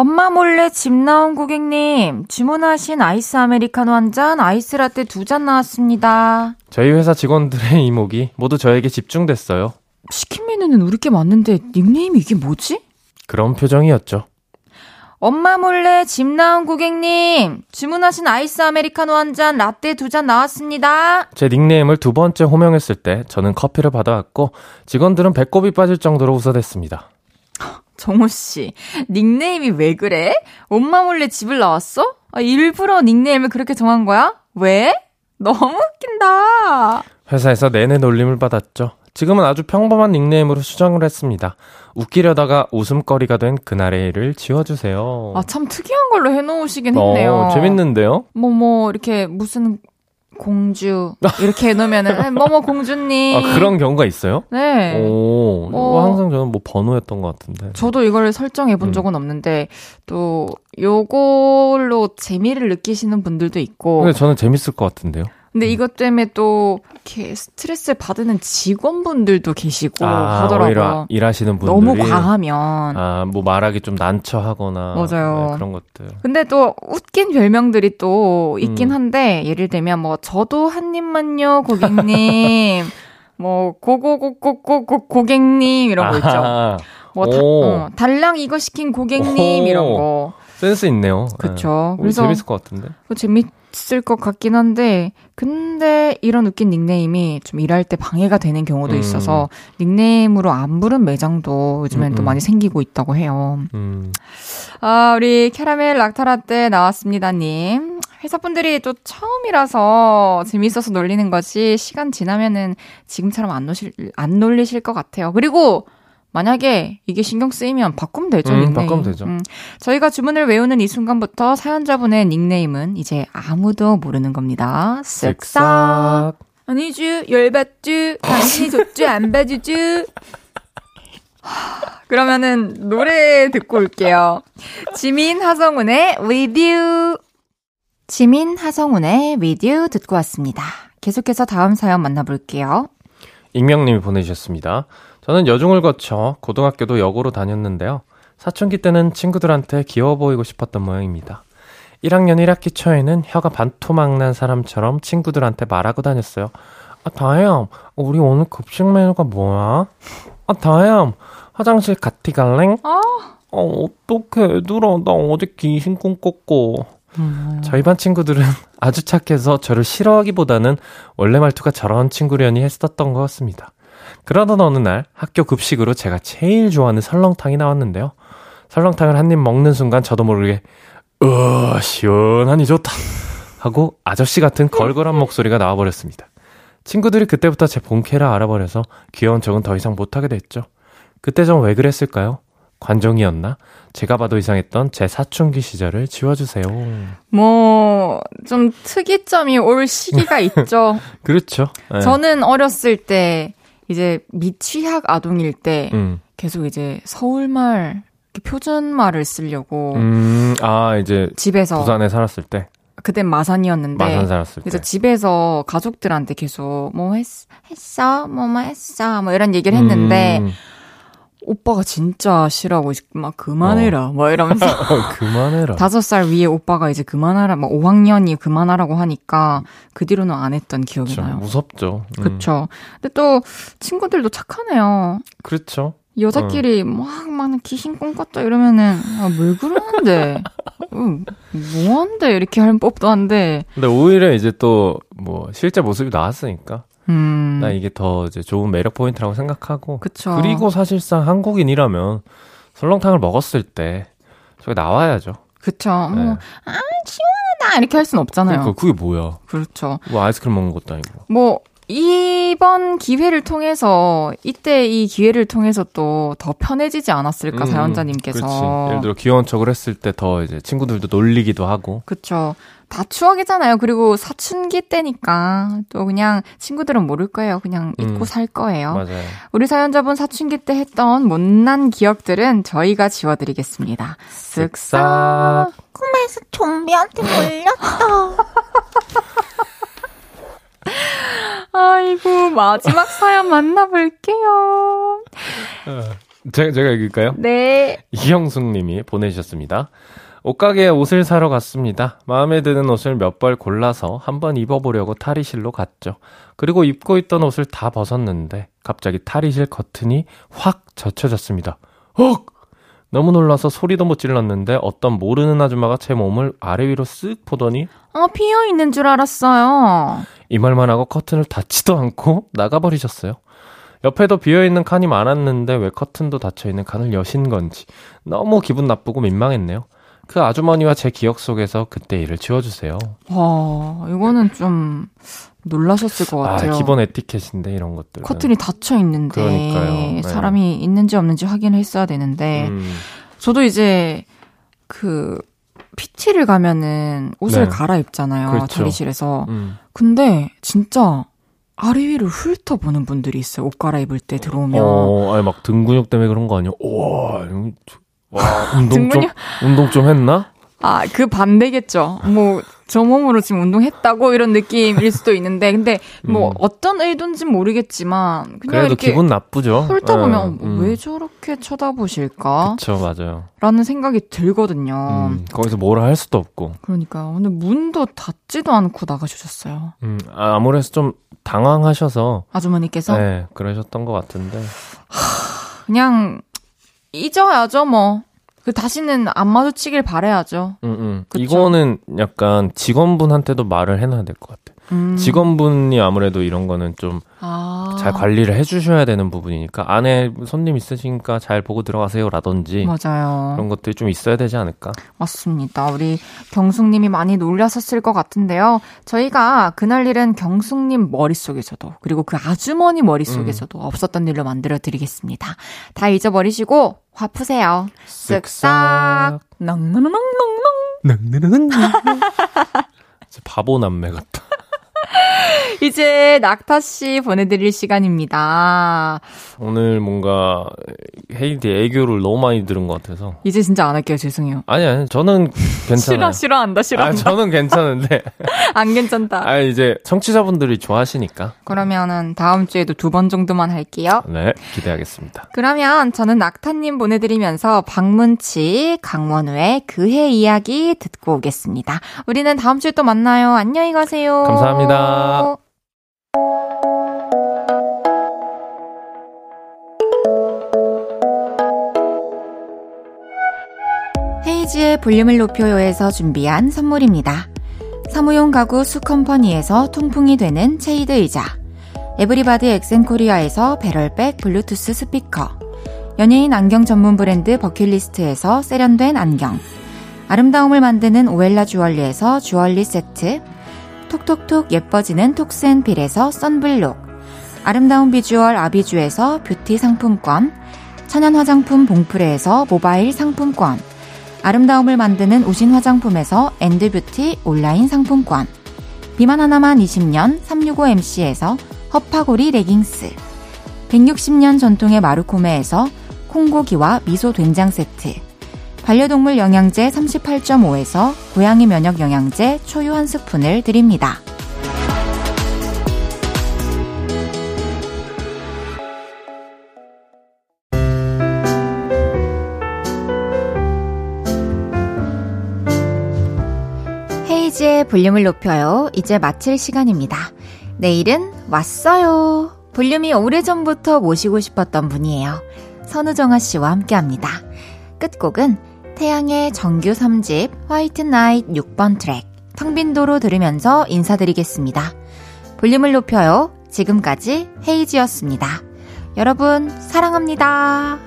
[SPEAKER 1] 엄마 몰래 집 나온 고객님, 주문하신 아이스 아메리카노 한 잔, 아이스 라떼 두 잔 나왔습니다.
[SPEAKER 2] 저희 회사 직원들의 이목이 모두 저에게 집중됐어요.
[SPEAKER 1] 시킨 메뉴는 우리께 맞는데 닉네임이 이게 뭐지?
[SPEAKER 2] 그런 표정이었죠.
[SPEAKER 1] 엄마 몰래 집 나온 고객님, 주문하신 아이스 아메리카노 한 잔, 라떼 두 잔 나왔습니다.
[SPEAKER 2] 제 닉네임을 두 번째 호명했을 때 저는 커피를 받아왔고 직원들은 배꼽이 빠질 정도로 웃어댔습니다.
[SPEAKER 1] 정호 씨, 닉네임이 왜 그래? 엄마 몰래 집을 나왔어? 아, 일부러 닉네임을 그렇게 정한 거야? 왜? 너무 웃긴다.
[SPEAKER 2] 회사에서 내내 놀림을 받았죠. 지금은 아주 평범한 닉네임으로 수정을 했습니다. 웃기려다가 웃음거리가 된 그날의 일을 지워주세요.
[SPEAKER 1] 아, 참 특이한 걸로 해놓으시긴 했네요.
[SPEAKER 2] 어, 재밌는데요?
[SPEAKER 1] 뭐, 뭐, 이렇게 무슨 공주, 이렇게 해놓으면은, 뭐뭐 공주님.
[SPEAKER 2] 아, 그런 경우가 있어요?
[SPEAKER 1] 네.
[SPEAKER 2] 오,
[SPEAKER 1] 뭐.
[SPEAKER 2] 항상 저는 뭐 번호였던 것 같은데.
[SPEAKER 1] 저도 이걸 설정해 본
[SPEAKER 2] 음.
[SPEAKER 1] 적은 없는데, 또, 요걸로 재미를 느끼시는 분들도 있고,
[SPEAKER 2] 근데 저는 재밌을 것 같은데요.
[SPEAKER 1] 근데 이것 때문에 또, 이렇게 스트레스를 받는 직원분들도 계시고
[SPEAKER 2] 아,
[SPEAKER 1] 하더라고요.
[SPEAKER 2] 일하시는 분들이
[SPEAKER 1] 너무 과하면.
[SPEAKER 2] 아, 뭐 말하기 좀 난처하거나
[SPEAKER 1] 맞아요.
[SPEAKER 2] 네, 그런 것들.
[SPEAKER 1] 근데 또 웃긴 별명들이 또 있긴
[SPEAKER 2] 음.
[SPEAKER 1] 한데 예를 들면 뭐 저도 한 입만요 고객님 뭐 고고고고고고 고객님 이런 거 있죠.
[SPEAKER 2] 아,
[SPEAKER 1] 뭐 다,
[SPEAKER 2] 오.
[SPEAKER 1] 어, 달랑 이거 시킨 고객님
[SPEAKER 2] 오.
[SPEAKER 1] 이런 거.
[SPEAKER 2] 센스 있네요.
[SPEAKER 1] 그쵸.
[SPEAKER 2] 네.
[SPEAKER 1] 그래서
[SPEAKER 2] 재밌을 것 같은데.
[SPEAKER 1] 그거 재밌을 것 같긴 한데 근데 이런 웃긴 닉네임이 좀 일할 때 방해가 되는 경우도
[SPEAKER 2] 음.
[SPEAKER 1] 있어서 닉네임으로 안 부른 매장도 요즘엔
[SPEAKER 2] 음,
[SPEAKER 1] 또
[SPEAKER 2] 음.
[SPEAKER 1] 많이 생기고 있다고 해요.
[SPEAKER 2] 음.
[SPEAKER 1] 아, 우리 캐러멜 락타라떼 나왔습니다님. 회사분들이 또 처음이라서 재밌어서 놀리는 거지, 시간 지나면은 지금처럼 안 놀실, 안 놀리실 것 같아요. 그리고, 만약에 이게 신경 쓰이면 바꾸면 되죠,
[SPEAKER 2] 음,
[SPEAKER 1] 닉네임.
[SPEAKER 2] 바꾸면 되죠.
[SPEAKER 1] 저희가 주문을 외우는 이 순간부터 사연자분의 닉네임은 이제 아무도 모르는 겁니다. 쓱싹. 아니죠, 열받죠, 당신이 줬죠, 안 봐주죠. 하, 그러면은 노래 듣고 올게요. 지민 하성운의 With You. 지민 하성운의 With You 듣고 왔습니다. 계속해서 다음 사연 만나볼게요.
[SPEAKER 2] 익명님이 보내주셨습니다. 저는 여중을 거쳐 고등학교도 여고로 다녔는데요. 사춘기 때는 친구들한테 귀여워 보이고 싶었던 모양입니다. 1학년 1학기 초에는 혀가 반토막 난 사람처럼 친구들한테 말하고 다녔어요. 아, 다혜야, 우리 오늘 급식 메뉴가 뭐야? 아, 다혜야, 화장실 같이 갈래? 아. 어, 어떡해, 얘들아. 나 어제 귀신 꿈꿨고. 음. 저희 반 친구들은 아주 착해서 저를 싫어하기보다는 원래 말투가 저런 친구려니 했었던 것 같습니다. 그러던 어느 날 학교 급식으로 제가 제일 좋아하는 설렁탕이 나왔는데요. 설렁탕을 한 입 먹는 순간 저도 모르게 으 시원하니 좋다 하고 아저씨 같은 걸걸한 목소리가 나와버렸습니다. 친구들이 그때부터 제 본캐라 알아버려서 귀여운 척은 더 이상 못하게 됐죠. 그때 좀왜 그랬을까요? 관종이었나? 제가 봐도 이상했던 제 사춘기 시절을 지워주세요.
[SPEAKER 1] 뭐, 좀 특이점이 올 시기가 있죠.
[SPEAKER 2] 그렇죠.
[SPEAKER 1] 네. 저는 어렸을 때, 이제 미취학 아동일 때, 음. 계속 이제 서울말, 표준말을 쓰려고.
[SPEAKER 2] 음, 아, 이제.
[SPEAKER 1] 집에서.
[SPEAKER 2] 부산에 살았을 때.
[SPEAKER 1] 그땐 마산이었는데.
[SPEAKER 2] 마산 살았을
[SPEAKER 1] 그래서 때. 집에서 가족들한테 계속 뭐 했, 했어? 뭐뭐 했어? 뭐 이런 얘기를 했는데, 음. 오빠가 진짜 싫어하고 막 그만해라 어. 막 이러면서
[SPEAKER 2] 그만해라
[SPEAKER 1] 다섯 살 위에 오빠가 이제 그만하라 막 5학년이 그만하라고 하니까 그 뒤로는 안 했던 기억이 그쵸, 나요.
[SPEAKER 2] 무섭죠.
[SPEAKER 1] 음. 그렇죠. 근데 또 친구들도 착하네요.
[SPEAKER 2] 그렇죠.
[SPEAKER 1] 여자끼리 막, 어. 막, 귀신 꿈꿨다 이러면은, 아, 왜 그러는데? 음, 뭐한데? 이렇게 할 법도 한데.
[SPEAKER 2] 근데 오히려 이제 또, 뭐, 실제 모습이 나왔으니까. 음. 나 이게 더 이제 좋은 매력 포인트라고 생각하고.
[SPEAKER 1] 그쵸.
[SPEAKER 2] 그리고 사실상 한국인이라면 설렁탕을 먹었을 때 저기 나와야죠.
[SPEAKER 1] 그쵸. 뭐, 네. 뭐, 아, 시원하다! 이렇게 할 순 없잖아요.
[SPEAKER 2] 그러니까 그게 뭐야.
[SPEAKER 1] 그렇죠.
[SPEAKER 2] 뭐 아이스크림 먹는 것도 아니고.
[SPEAKER 1] 뭐, 이번 기회를 통해서 이때 이 기회를 통해서 또 더 편해지지 않았을까 음, 사연자님께서.
[SPEAKER 2] 그렇지. 예를 들어 귀여운 척을 했을 때 더 이제 친구들도 놀리기도 하고.
[SPEAKER 1] 그렇죠 다 추억이잖아요. 그리고 사춘기 때니까 또 그냥 친구들은 모를 거예요. 그냥 음, 잊고 살 거예요.
[SPEAKER 2] 맞아요.
[SPEAKER 1] 우리 사연자분 사춘기 때 했던 못난 기억들은 저희가 지워드리겠습니다. 쓱싹.
[SPEAKER 3] 꿈에서 좀비한테 몰렸다
[SPEAKER 1] 아이고, 마지막 사연 만나볼게요.
[SPEAKER 2] 어, 제가, 제가 읽을까요?
[SPEAKER 1] 네.
[SPEAKER 2] 이형숙 님이 보내주셨습니다. 옷가게에 옷을 사러 갔습니다. 마음에 드는 옷을 몇 벌 골라서 한번 입어보려고 탈의실로 갔죠. 그리고 입고 있던 옷을 다 벗었는데 갑자기 탈의실 커튼이 확 젖혀졌습니다. 헉! 너무 놀라서 소리도 못 질렀는데 어떤 모르는 아줌마가 제 몸을 아래 위로 쓱 보더니
[SPEAKER 1] 아 피어 있는 줄 알았어요.
[SPEAKER 2] 이 말만 하고 커튼을 닫지도 않고 나가버리셨어요. 옆에도 비어있는 칸이 많았는데 왜 커튼도 닫혀있는 칸을 여신 건지 너무 기분 나쁘고 민망했네요. 그 아주머니와 제 기억 속에서 그때 일을 지워주세요.
[SPEAKER 1] 와, 이거는 좀 놀라셨을 것 아, 같아요.
[SPEAKER 2] 아, 기본 에티켓인데 이런 것들.
[SPEAKER 1] 커튼이 닫혀 있는데 네. 사람이 있는지 없는지 확인을 했어야 되는데 음. 저도 이제 그 PT를 가면은 옷을 네. 갈아입잖아요. 그렇죠. 대리실에서. 음. 근데 진짜 아래 위를 훑어보는 분들이 있어요. 옷 갈아입을 때 들어오면.
[SPEAKER 2] 어, 아니 막 등 근육 때문에 그런 거 아니야? 와, 와 운동 좀 운동 좀 했나?
[SPEAKER 1] 아, 그 반대겠죠. 뭐, 저 몸으로 지금 운동했다고 이런 느낌일 수도 있는데, 근데 뭐, 음. 어떤 의도인지는 모르겠지만, 그냥
[SPEAKER 2] 그래도
[SPEAKER 1] 이렇게
[SPEAKER 2] 기분 나쁘죠.
[SPEAKER 1] 훑어보면, 네, 음. 왜 저렇게 쳐다보실까?
[SPEAKER 2] 그쵸, 맞아요.
[SPEAKER 1] 라는 생각이 들거든요. 음,
[SPEAKER 2] 거기서 뭐라 할 수도 없고.
[SPEAKER 1] 그러니까요. 근데 문도 닫지도 않고 나가주셨어요.
[SPEAKER 2] 음, 아, 아무래도 좀 당황하셔서.
[SPEAKER 1] 아주머니께서?
[SPEAKER 2] 네, 그러셨던 것 같은데.
[SPEAKER 1] 하, 그냥, 잊어야죠, 뭐. 그 다시는 안 마주치길 바래야죠.
[SPEAKER 2] 음, 음. 이거는 약간 직원분한테도 말을 해놔야 될 것 같아. 음. 직원분이 아무래도 이런 거는 좀잘 아. 관리를 해주셔야 되는 부분이니까 안에 손님 있으시니까 잘 보고 들어가세요라든지
[SPEAKER 1] 맞아요.
[SPEAKER 2] 그런 것들이 좀 있어야 되지 않을까?
[SPEAKER 1] 맞습니다. 우리 경숙님이 많이 놀라셨을 것 같은데요. 저희가 그날 일은 경숙님 머릿속에서도 그리고 그 아주머니 머릿속에서도 음. 없었던 일로 만들어 드리겠습니다. 다 잊어버리시고 화 푸세요. 쓱싹 낭낭낭낭낭
[SPEAKER 2] 낭낭낭낭 바보 남매 같다.
[SPEAKER 1] 이제 낙타 씨 보내드릴 시간입니다.
[SPEAKER 2] 오늘 뭔가 헤이디 애교를 너무 많이 들은 것 같아서.
[SPEAKER 1] 이제 진짜 안 할게요. 죄송해요.
[SPEAKER 2] 아니, 아니. 저는 괜찮아요.
[SPEAKER 1] 싫어, 싫어한다, 싫어한다.
[SPEAKER 2] 아, 저는 괜찮은데.
[SPEAKER 1] 안 괜찮다.
[SPEAKER 2] 아, 이제 청취자분들이 좋아하시니까.
[SPEAKER 1] 그러면은 다음 주에도 두 번 정도만 할게요.
[SPEAKER 2] 네, 기대하겠습니다.
[SPEAKER 1] 그러면 저는 낙타님 보내드리면서 박문치, 강원우의 그해 이야기 듣고 오겠습니다. 우리는 다음 주에 또 만나요. 안녕히 가세요.
[SPEAKER 2] 감사합니다.
[SPEAKER 1] 헤이즈의 볼륨을 높여요에서 준비한 선물입니다. 사무용 가구 수컴퍼니에서 통풍이 되는 체이드 의자 에브리바디 엑센코리아에서 배럴백 블루투스 스피커 연예인 안경 전문 브랜드 버킷리스트에서 세련된 안경 아름다움을 만드는 오엘라 주얼리에서 주얼리 세트 톡톡톡 예뻐지는 톡스앤필에서 썬블록. 아름다운 비주얼 아비주에서 뷰티 상품권. 천연 화장품 봉프레에서 모바일 상품권. 아름다움을 만드는 우신 화장품에서 엔드뷰티 온라인 상품권. 비만 하나만 20년 365MC에서 허파고리 레깅스. 160년 전통의 마루코메에서 콩고기와 미소 된장 세트 반려동물 영양제 38.5에서 고양이 면역 영양제 초유 한 스푼을 드립니다. 헤이즈의 볼륨을 높여요. 이제 마칠 시간입니다. 내일은 왔어요. 볼륨이 오래전부터 모시고 싶었던 분이에요. 선우정아 씨와 함께 합니다. 끝곡은 태양의 정규 3집 White Night 6번 트랙 텅빈 도로 들으면서 인사드리겠습니다. 볼륨을 높여요. 지금까지 헤이즈였습니다. 여러분, 사랑합니다.